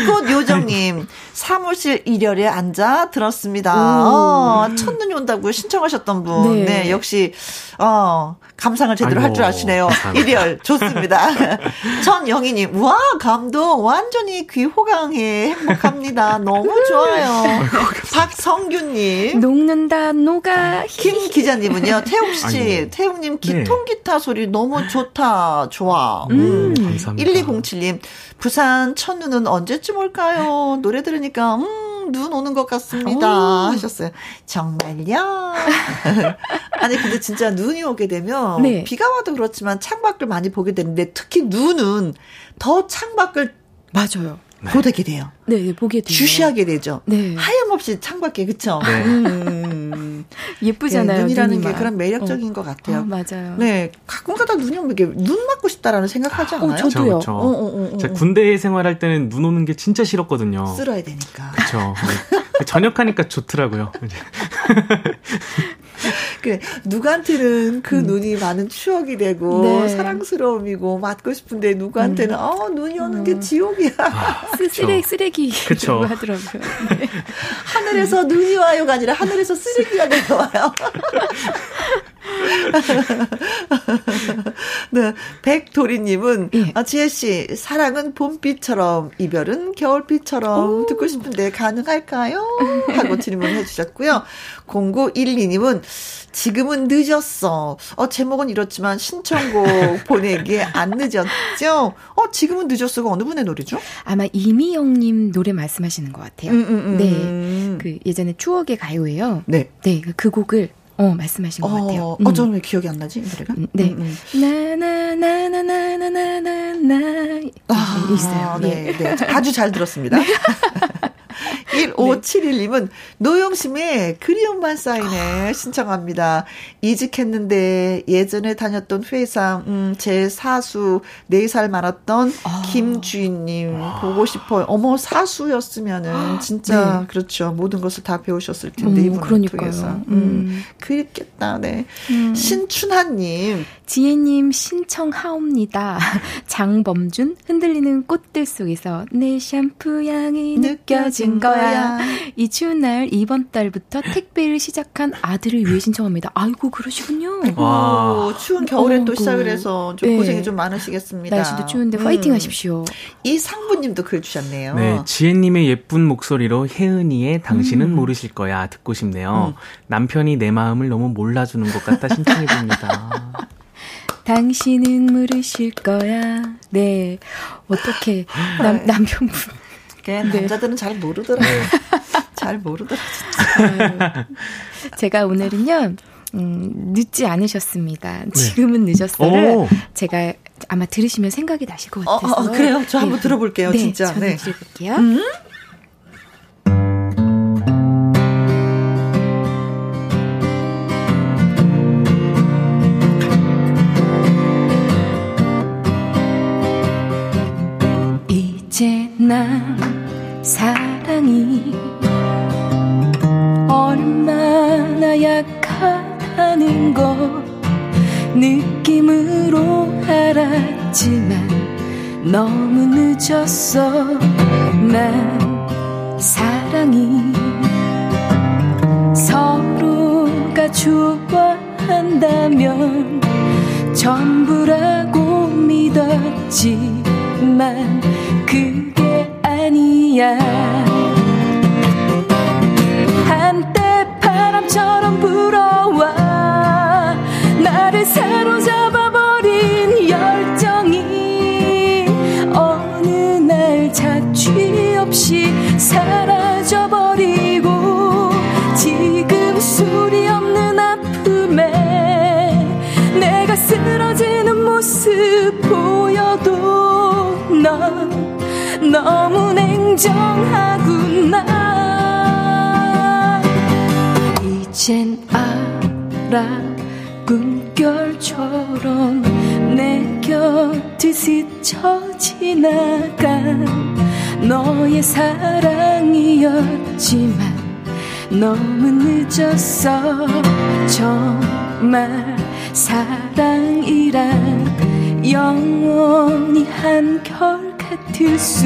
[SPEAKER 1] 눈꽃 요정님, 사무실 일열에 앉아 들었습니다. 어, 첫눈이 온다고 신청하셨던 분.
[SPEAKER 4] 네.
[SPEAKER 1] 네, 역시, 어, 감상을 제대로 할 줄 아시네요.
[SPEAKER 7] 감사합니다.
[SPEAKER 1] 일열, 좋습니다. *laughs* *laughs* 전영희님, 와, 감동, 완전히 귀 호강해. 행복합니다. *laughs* 너무 좋아요. *laughs* 박성규님.
[SPEAKER 4] 녹는다 녹아
[SPEAKER 1] 김 기자님은요, 태욱씨,
[SPEAKER 7] 아이고.
[SPEAKER 1] 태욱님
[SPEAKER 7] 네.
[SPEAKER 1] 기통기타 소리 너무 좋다, 좋아.
[SPEAKER 7] 음, 감사합니다.
[SPEAKER 1] 1207님, 부산 첫눈은 언제쯤 올까요? 노래 들으니까, 음, 눈 오는 것 같습니다. 하셨어요. 정말요? *laughs* 아니, 근데 진짜 눈이 오게 되면,
[SPEAKER 4] 네.
[SPEAKER 1] 비가 와도 그렇지만 창밖을 많이 보게 되는데, 특히 눈은 더 창밖을
[SPEAKER 4] 맞아요.
[SPEAKER 1] 보게 돼요.
[SPEAKER 4] 네, 보게 돼요.
[SPEAKER 1] 주시하게 되죠.
[SPEAKER 4] 네.
[SPEAKER 1] 하염없이 창밖에, 그쵸?
[SPEAKER 7] 네.
[SPEAKER 1] 음. *laughs*
[SPEAKER 4] 예쁘잖아요.
[SPEAKER 1] 네, 눈이라는 게 그런 매력적인 어. 것 같아요. 어,
[SPEAKER 4] 맞아요.
[SPEAKER 1] 네, 가끔가다 눈이 오면 이게 눈 맞고 싶다라는 생각하지 않아요? 어,
[SPEAKER 4] 저도요.
[SPEAKER 7] 그렇죠. 어, 어, 어, 제가 군대 생활할 때는 눈 오는 게 진짜 싫었거든요.
[SPEAKER 1] 쓸어야 되니까.
[SPEAKER 7] 그렇죠. 전역하니까 좋더라고요. *laughs*
[SPEAKER 1] 그 누구한테는 그 음. 눈이 많은 추억이 되고 네. 사랑스러움이고 맞고 싶은데 누구한테는 음. 어 눈이 오는 음. 게 지옥이야. 아,
[SPEAKER 4] 쓰레기 쓰레기
[SPEAKER 7] 그렇죠.
[SPEAKER 4] 하더라고요. 네.
[SPEAKER 1] 하늘에서 눈이 와요가 아니라 하늘에서 쓰레기가 내려와요. *laughs* 네, 백도리님은 예. 아, 지혜 씨 사랑은 봄비처럼 이별은 겨울비처럼 오. 듣고 싶은데 가능할까요? 하고 질문해 주셨고요. 0912님은 지금은 늦었어. 어, 제목은 이렇지만 신청곡 *laughs* 보내기에 안 늦었죠? 어, 지금은 늦었어가 어느 분의 노래죠?
[SPEAKER 4] 아마 이미영님 노래 말씀하시는 것 같아요. 음, 음, 음. 네. 그 예전에 추억의 가요예요.
[SPEAKER 1] 네.
[SPEAKER 4] 네. 그 곡을 어, 말씀하신 것 어, 같아요.
[SPEAKER 1] 음. 어, 저는 왜 기억이 안 나지, 노래가?
[SPEAKER 4] 음, 네. 나나나나나나나나나. 아, 있어요.
[SPEAKER 1] 네, 네. 아주 잘 들었습니다. *laughs* 1571님은 노영심의 그리움만 쌓이네 신청합니다. 이직했는데 예전에 다녔던 회사, 음, 제 사수 4살 많았던 아. 김주인님 아. 보고 싶어요. 어머, 사수였으면은 아, 진짜, 네. 그렇죠. 모든 것을 다 배우셨을 텐데, 음, 이분을 그러니까요. 통해서. 음, 음. 그립겠다, 네. 음. 신춘하님.
[SPEAKER 4] 지혜님 신청하옵니다. *laughs* 장범준, 흔들리는 꽃들 속에서 내 샴푸 향이 느껴진 거야. 이 추운 날 이번 달부터 택배를 시작한 아들을 위해 신청합니다. 아이고 그러시군요.
[SPEAKER 1] 와, 추운 겨울에 또 시작을 해서 좀 네. 고생이 좀 많으시겠습니다.
[SPEAKER 4] 날씨도 추운데 음. 파이팅 하십시오.
[SPEAKER 1] 이 상부님도 글 주셨네요.
[SPEAKER 7] 네, 지혜님의 예쁜 목소리로 혜은이의 당신은 음. 모르실 거야 듣고 싶네요. 음. 남편이 내 마음을 너무 몰라주는 것 같다 신청해 봅니다. *laughs*
[SPEAKER 4] 당신은 모르실 거야. 네. 어떻게 남 남편분
[SPEAKER 1] 네. 남자들은 잘 모르더라고요. 네. *laughs* 잘 모르더라, 진짜.
[SPEAKER 4] 제가 오늘은요, 음, 늦지 않으셨습니다. 네. 지금은 늦었어를 오. 제가 아마 들으시면 생각이 나실 것 같아서. 어,
[SPEAKER 1] 어, 그래요? 저 한번 네. 들어볼게요,
[SPEAKER 4] 네,
[SPEAKER 1] 진짜.
[SPEAKER 4] 네. 들어볼게요. 음? 난 사랑이 얼마나 약하다는 거 느낌으로 알았지만 너무 늦었어. 난 사랑이 서로가 좋아한다면 전부라고 믿었지만 그게 아니야. 한때 바람처럼 불어와 나를 사로잡아버린 열정이 어느 날 자취 없이 사라져버리고 지금 소리 없는 아픔에 내가 쓰러지는 모습 보여도 넌 너무 냉정하구나. 이젠 알아 꿈결처럼 내 곁을 스쳐 지나간 너의 사랑이었지만 너무 늦었어. 정말 사랑이란 영원히 한결 같을 수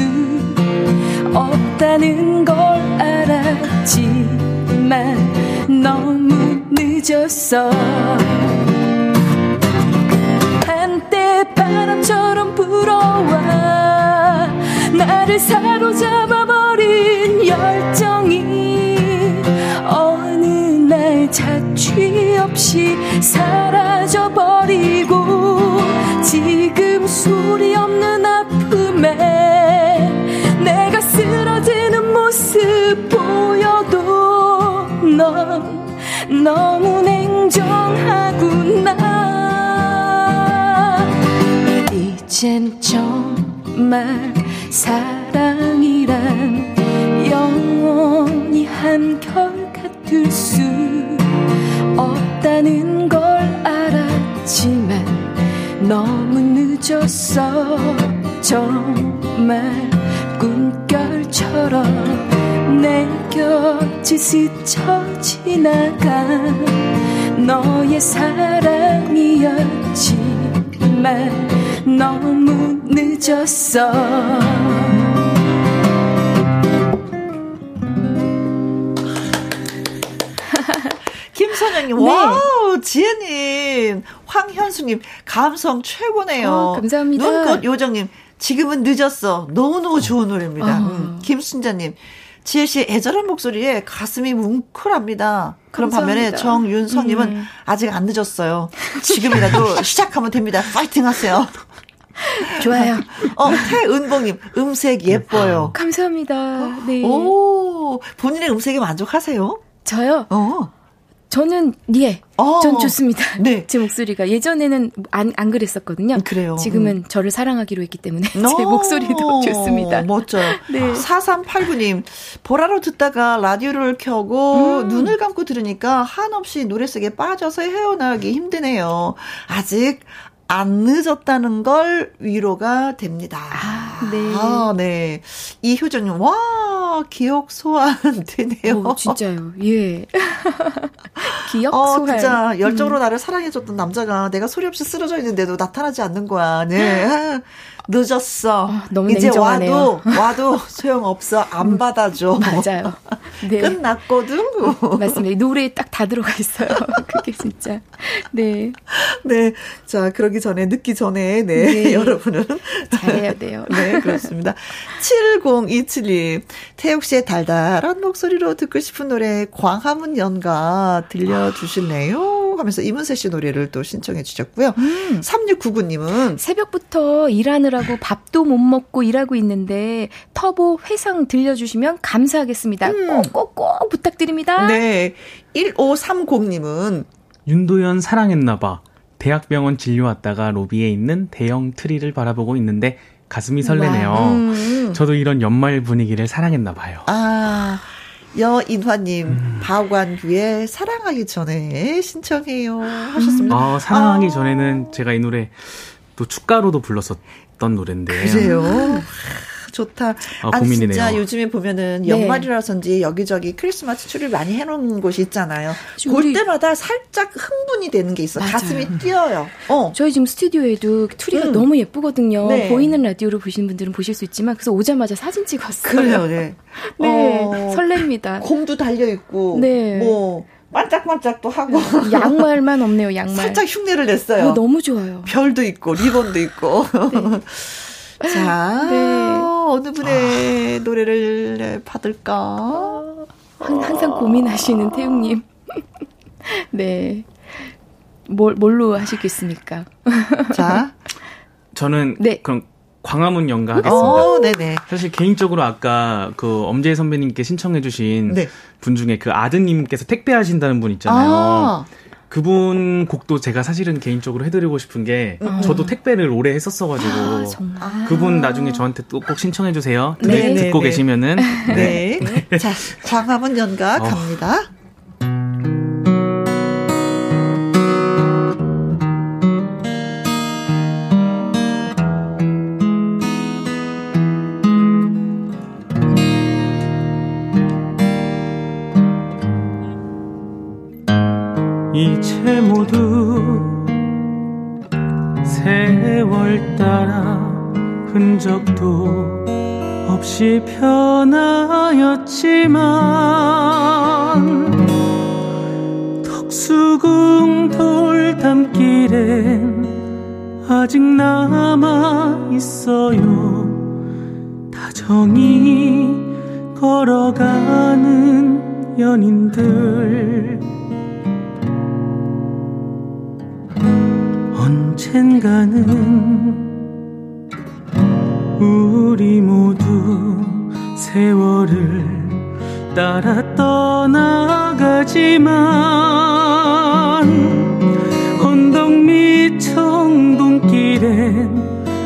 [SPEAKER 4] 없다는 걸 알았지만 너무 늦었어. 한때 바람처럼 불어와 나를 사로잡아버린 열정이 어느 날 자취 없이 사라져버리고 지금 소리 없 는 아픔에 내가 쓰러지는 모습 보여도 넌 너무 냉정하구나. 이젠 정말 사랑이란 영원히 한결 같을 수
[SPEAKER 6] 했지만 너무 늦었어 정말 꿈결처럼 내 곁을 스쳐 지나가 너의 사랑이었지만 너무 늦었어 *laughs*
[SPEAKER 1] 김선영님, 네. 와우, 지혜님, 황현수님, 감성 최고네요. 어,
[SPEAKER 4] 감사합니다.
[SPEAKER 1] 눈꽃 요정님, 지금은 늦었어. 너무너무 좋은 노래입니다. 어. 음, 김순자님, 지혜 씨 애절한 목소리에 가슴이 뭉클합니다. 그런 반면에 정윤성님은 음. 아직 안 늦었어요. 지금이라도 *laughs* 시작하면 됩니다. 파이팅 하세요.
[SPEAKER 4] 좋아요.
[SPEAKER 1] 어, 태은봉님, 음색 예뻐요.
[SPEAKER 4] 감사합니다. 네.
[SPEAKER 1] 오, 본인의 음색에 만족하세요?
[SPEAKER 4] 저요? 어. 저는 예, 어, 전 좋습니다. *laughs* 네. *laughs* 제 목소리가 예전에는 안, 안 그랬었거든요. 그래요. 지금은 음. 저를 사랑하기로 했기 때문에 *laughs* 제 목소리도 좋습니다.
[SPEAKER 1] 멋져요. 네. 4389님 보라로 듣다가 라디오를 켜고 음. 눈을 감고 들으니까 한없이 노래 속에 빠져서 헤어나기 힘드네요. 아직 안 늦었다는 걸 위로가 됩니다. 아, 네. 아, 네. 이효정님, 와, 기억 소환 *laughs* 되네요.
[SPEAKER 4] 오, 진짜요. 예. *laughs* 기억
[SPEAKER 1] 어, 소환. 진짜 열정으로 음. 나를 사랑해줬던 남자가 내가 소리 없이 쓰러져 있는데도 나타나지 않는 거야. 네. *laughs* 늦었어. 어, 너무 이제 냉정하네요. 와도 와도 소용 없어. 안 음, 받아줘.
[SPEAKER 4] 맞아요. *laughs*
[SPEAKER 1] 네. 끝났거든.
[SPEAKER 4] 맞습니다. 노래에 딱 다 들어가 있어요. *laughs* 그게 진짜. 네.
[SPEAKER 1] 네. 자, 그러기 전에 늦기 전에 네, 네. *laughs* 여러분은
[SPEAKER 4] 잘해야 돼요.
[SPEAKER 1] 네, 그렇습니다. 7027님. 태욱 씨의 달달한 목소리로 듣고 싶은 노래 광화문 연가 들려 주실래요? 하면서 이문세 씨 노래를 또 신청해 주셨고요. 음. 3699 님은
[SPEAKER 4] 새벽부터 일하느라 고 밥도 못 먹고 일하고 있는데 터보 회상 들려주시면 감사하겠습니다. 음. 꼭꼭꼭 부탁드립니다.
[SPEAKER 1] 네. 1530님은
[SPEAKER 7] 윤도현 사랑했나봐. 대학병원 진료 왔다가 로비에 있는 대형 트리를 바라보고 있는데 가슴이 설레네요. 음. 저도 이런 연말 분위기를 사랑했나 봐요.
[SPEAKER 1] 아. 여인화님, 음. 박완규의 사랑하기 전에 신청해요. 하셨습니다.
[SPEAKER 7] 아, 사랑하기 아. 전에는 제가 이 노래 또 축가로도 불렀었 던 노래인데.
[SPEAKER 1] 그래요? 좋다. 아, 아 진짜 요즘에 보면은 네. 연말이라서인지 여기저기 크리스마스 트리를 많이 해놓은 곳이 있잖아요. 볼 때마다 살짝 흥분이 되는 게 있어. 맞아요. 가슴이 뛰어요. 어.
[SPEAKER 4] 저희 지금 스튜디오에도 트리가 음. 너무 예쁘거든요. 네. 보이는 라디오로 보시는 분들은 보실 수 있지만 그래서 오자마자 사진 찍었어요.
[SPEAKER 1] 그래요, 네. *laughs*
[SPEAKER 4] 네, 어, 설렙니다.
[SPEAKER 1] 곰도 달려 있고, 네, 뭐. 반짝반짝도 하고 *laughs*
[SPEAKER 4] 양말만 없네요 양말
[SPEAKER 1] 살짝 흉내를 냈어요
[SPEAKER 4] 어, 너무 좋아요
[SPEAKER 1] 별도 있고 리본도 있고 *laughs* 네. 자, 네. 어느 분의 아. 노래를 받을까?
[SPEAKER 4] 항상 고민하시는 태웅님. *laughs* 네. 뭘, 뭘로 하시겠습니까?
[SPEAKER 1] 자.
[SPEAKER 7] 저는 네. 그럼 광화문 연가 하겠습니다. 어, 네네. 사실 개인적으로 아까 그 엄재 선배님께 신청해주신 네. 분 중에 그 아드님께서 택배하신다는 분 있잖아요. 아. 그분 곡도 제가 사실은 개인적으로 해드리고 싶은 게 음. 저도 택배를 오래 했었어가지고 아, 그분 나중에 저한테 또 꼭 신청해 주세요. 네, 듣고 네, 네. 계시면은
[SPEAKER 1] 네. 네. 자 광화문 연가 어. 갑니다.
[SPEAKER 7] 따라 흔적도 없이 변하였지만 덕수궁 돌담길엔 아직 남아 있어요. 다정히 걸어가는 연인들 언젠가는 우리 모두 세월을 따라 떠나가지만 언덕 밑 청동길엔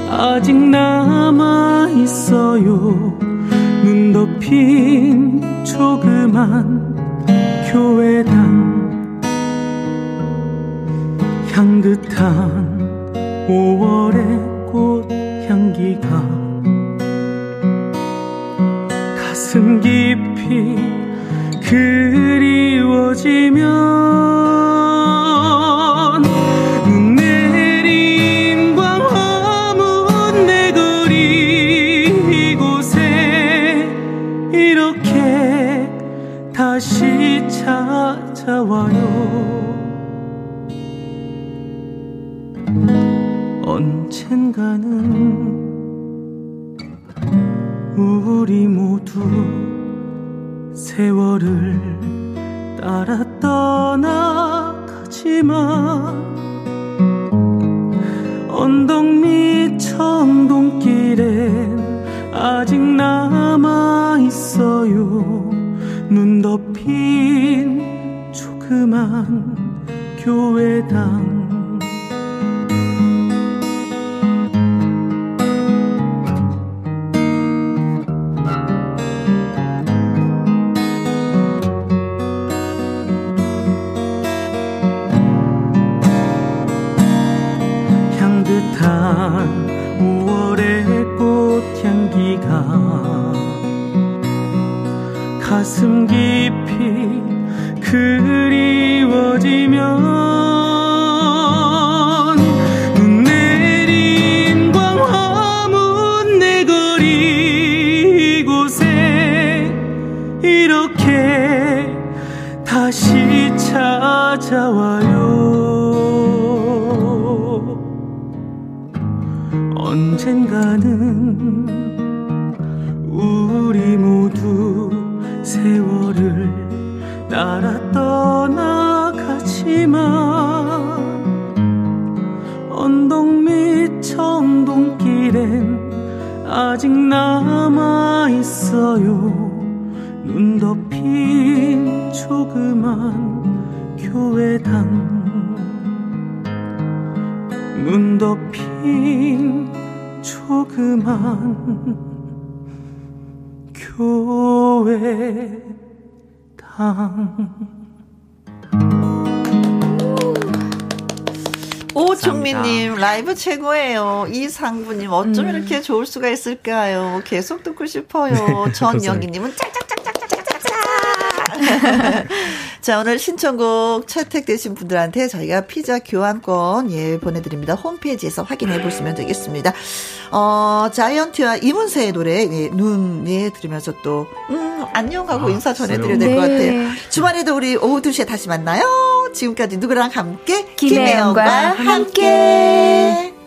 [SPEAKER 7] 아직 남아 있어요. 눈 덮인 조그만 교회당 향 향긋한 5월의 꽃 향기가 가슴 깊이 그리워지면 눈 내린 광화문 내 거리 이곳에 이렇게 다시 찾아와요 우리 모두 세월을 따라 떠나가지만 언덕 밑 청동길엔 아직 남아 있어요. 눈 덮인 조그만 교회
[SPEAKER 1] 오종민님 라이브 최고예요. 이상부님 어쩜 음. 이렇게 좋을 수가 있을까요? 계속 듣고 싶어요. 네, 전영희님은 짝짝짝짝짝짝짝. 자, 오늘 신청곡 채택되신 분들한테 저희가 피자 교환권, 예, 보내드립니다. 홈페이지에서 확인해 보시면 되겠습니다. 어, 자이언티와 이문세의 노래, 예, 눈, 예, 들으면서 또, 음, 안녕하고 아, 인사 전해드려야 될 것 같아요. 네. 주말에도 우리 오후 2시에 다시 만나요. 지금까지 누구랑 함께?
[SPEAKER 3] 김혜영과 함께. 함께.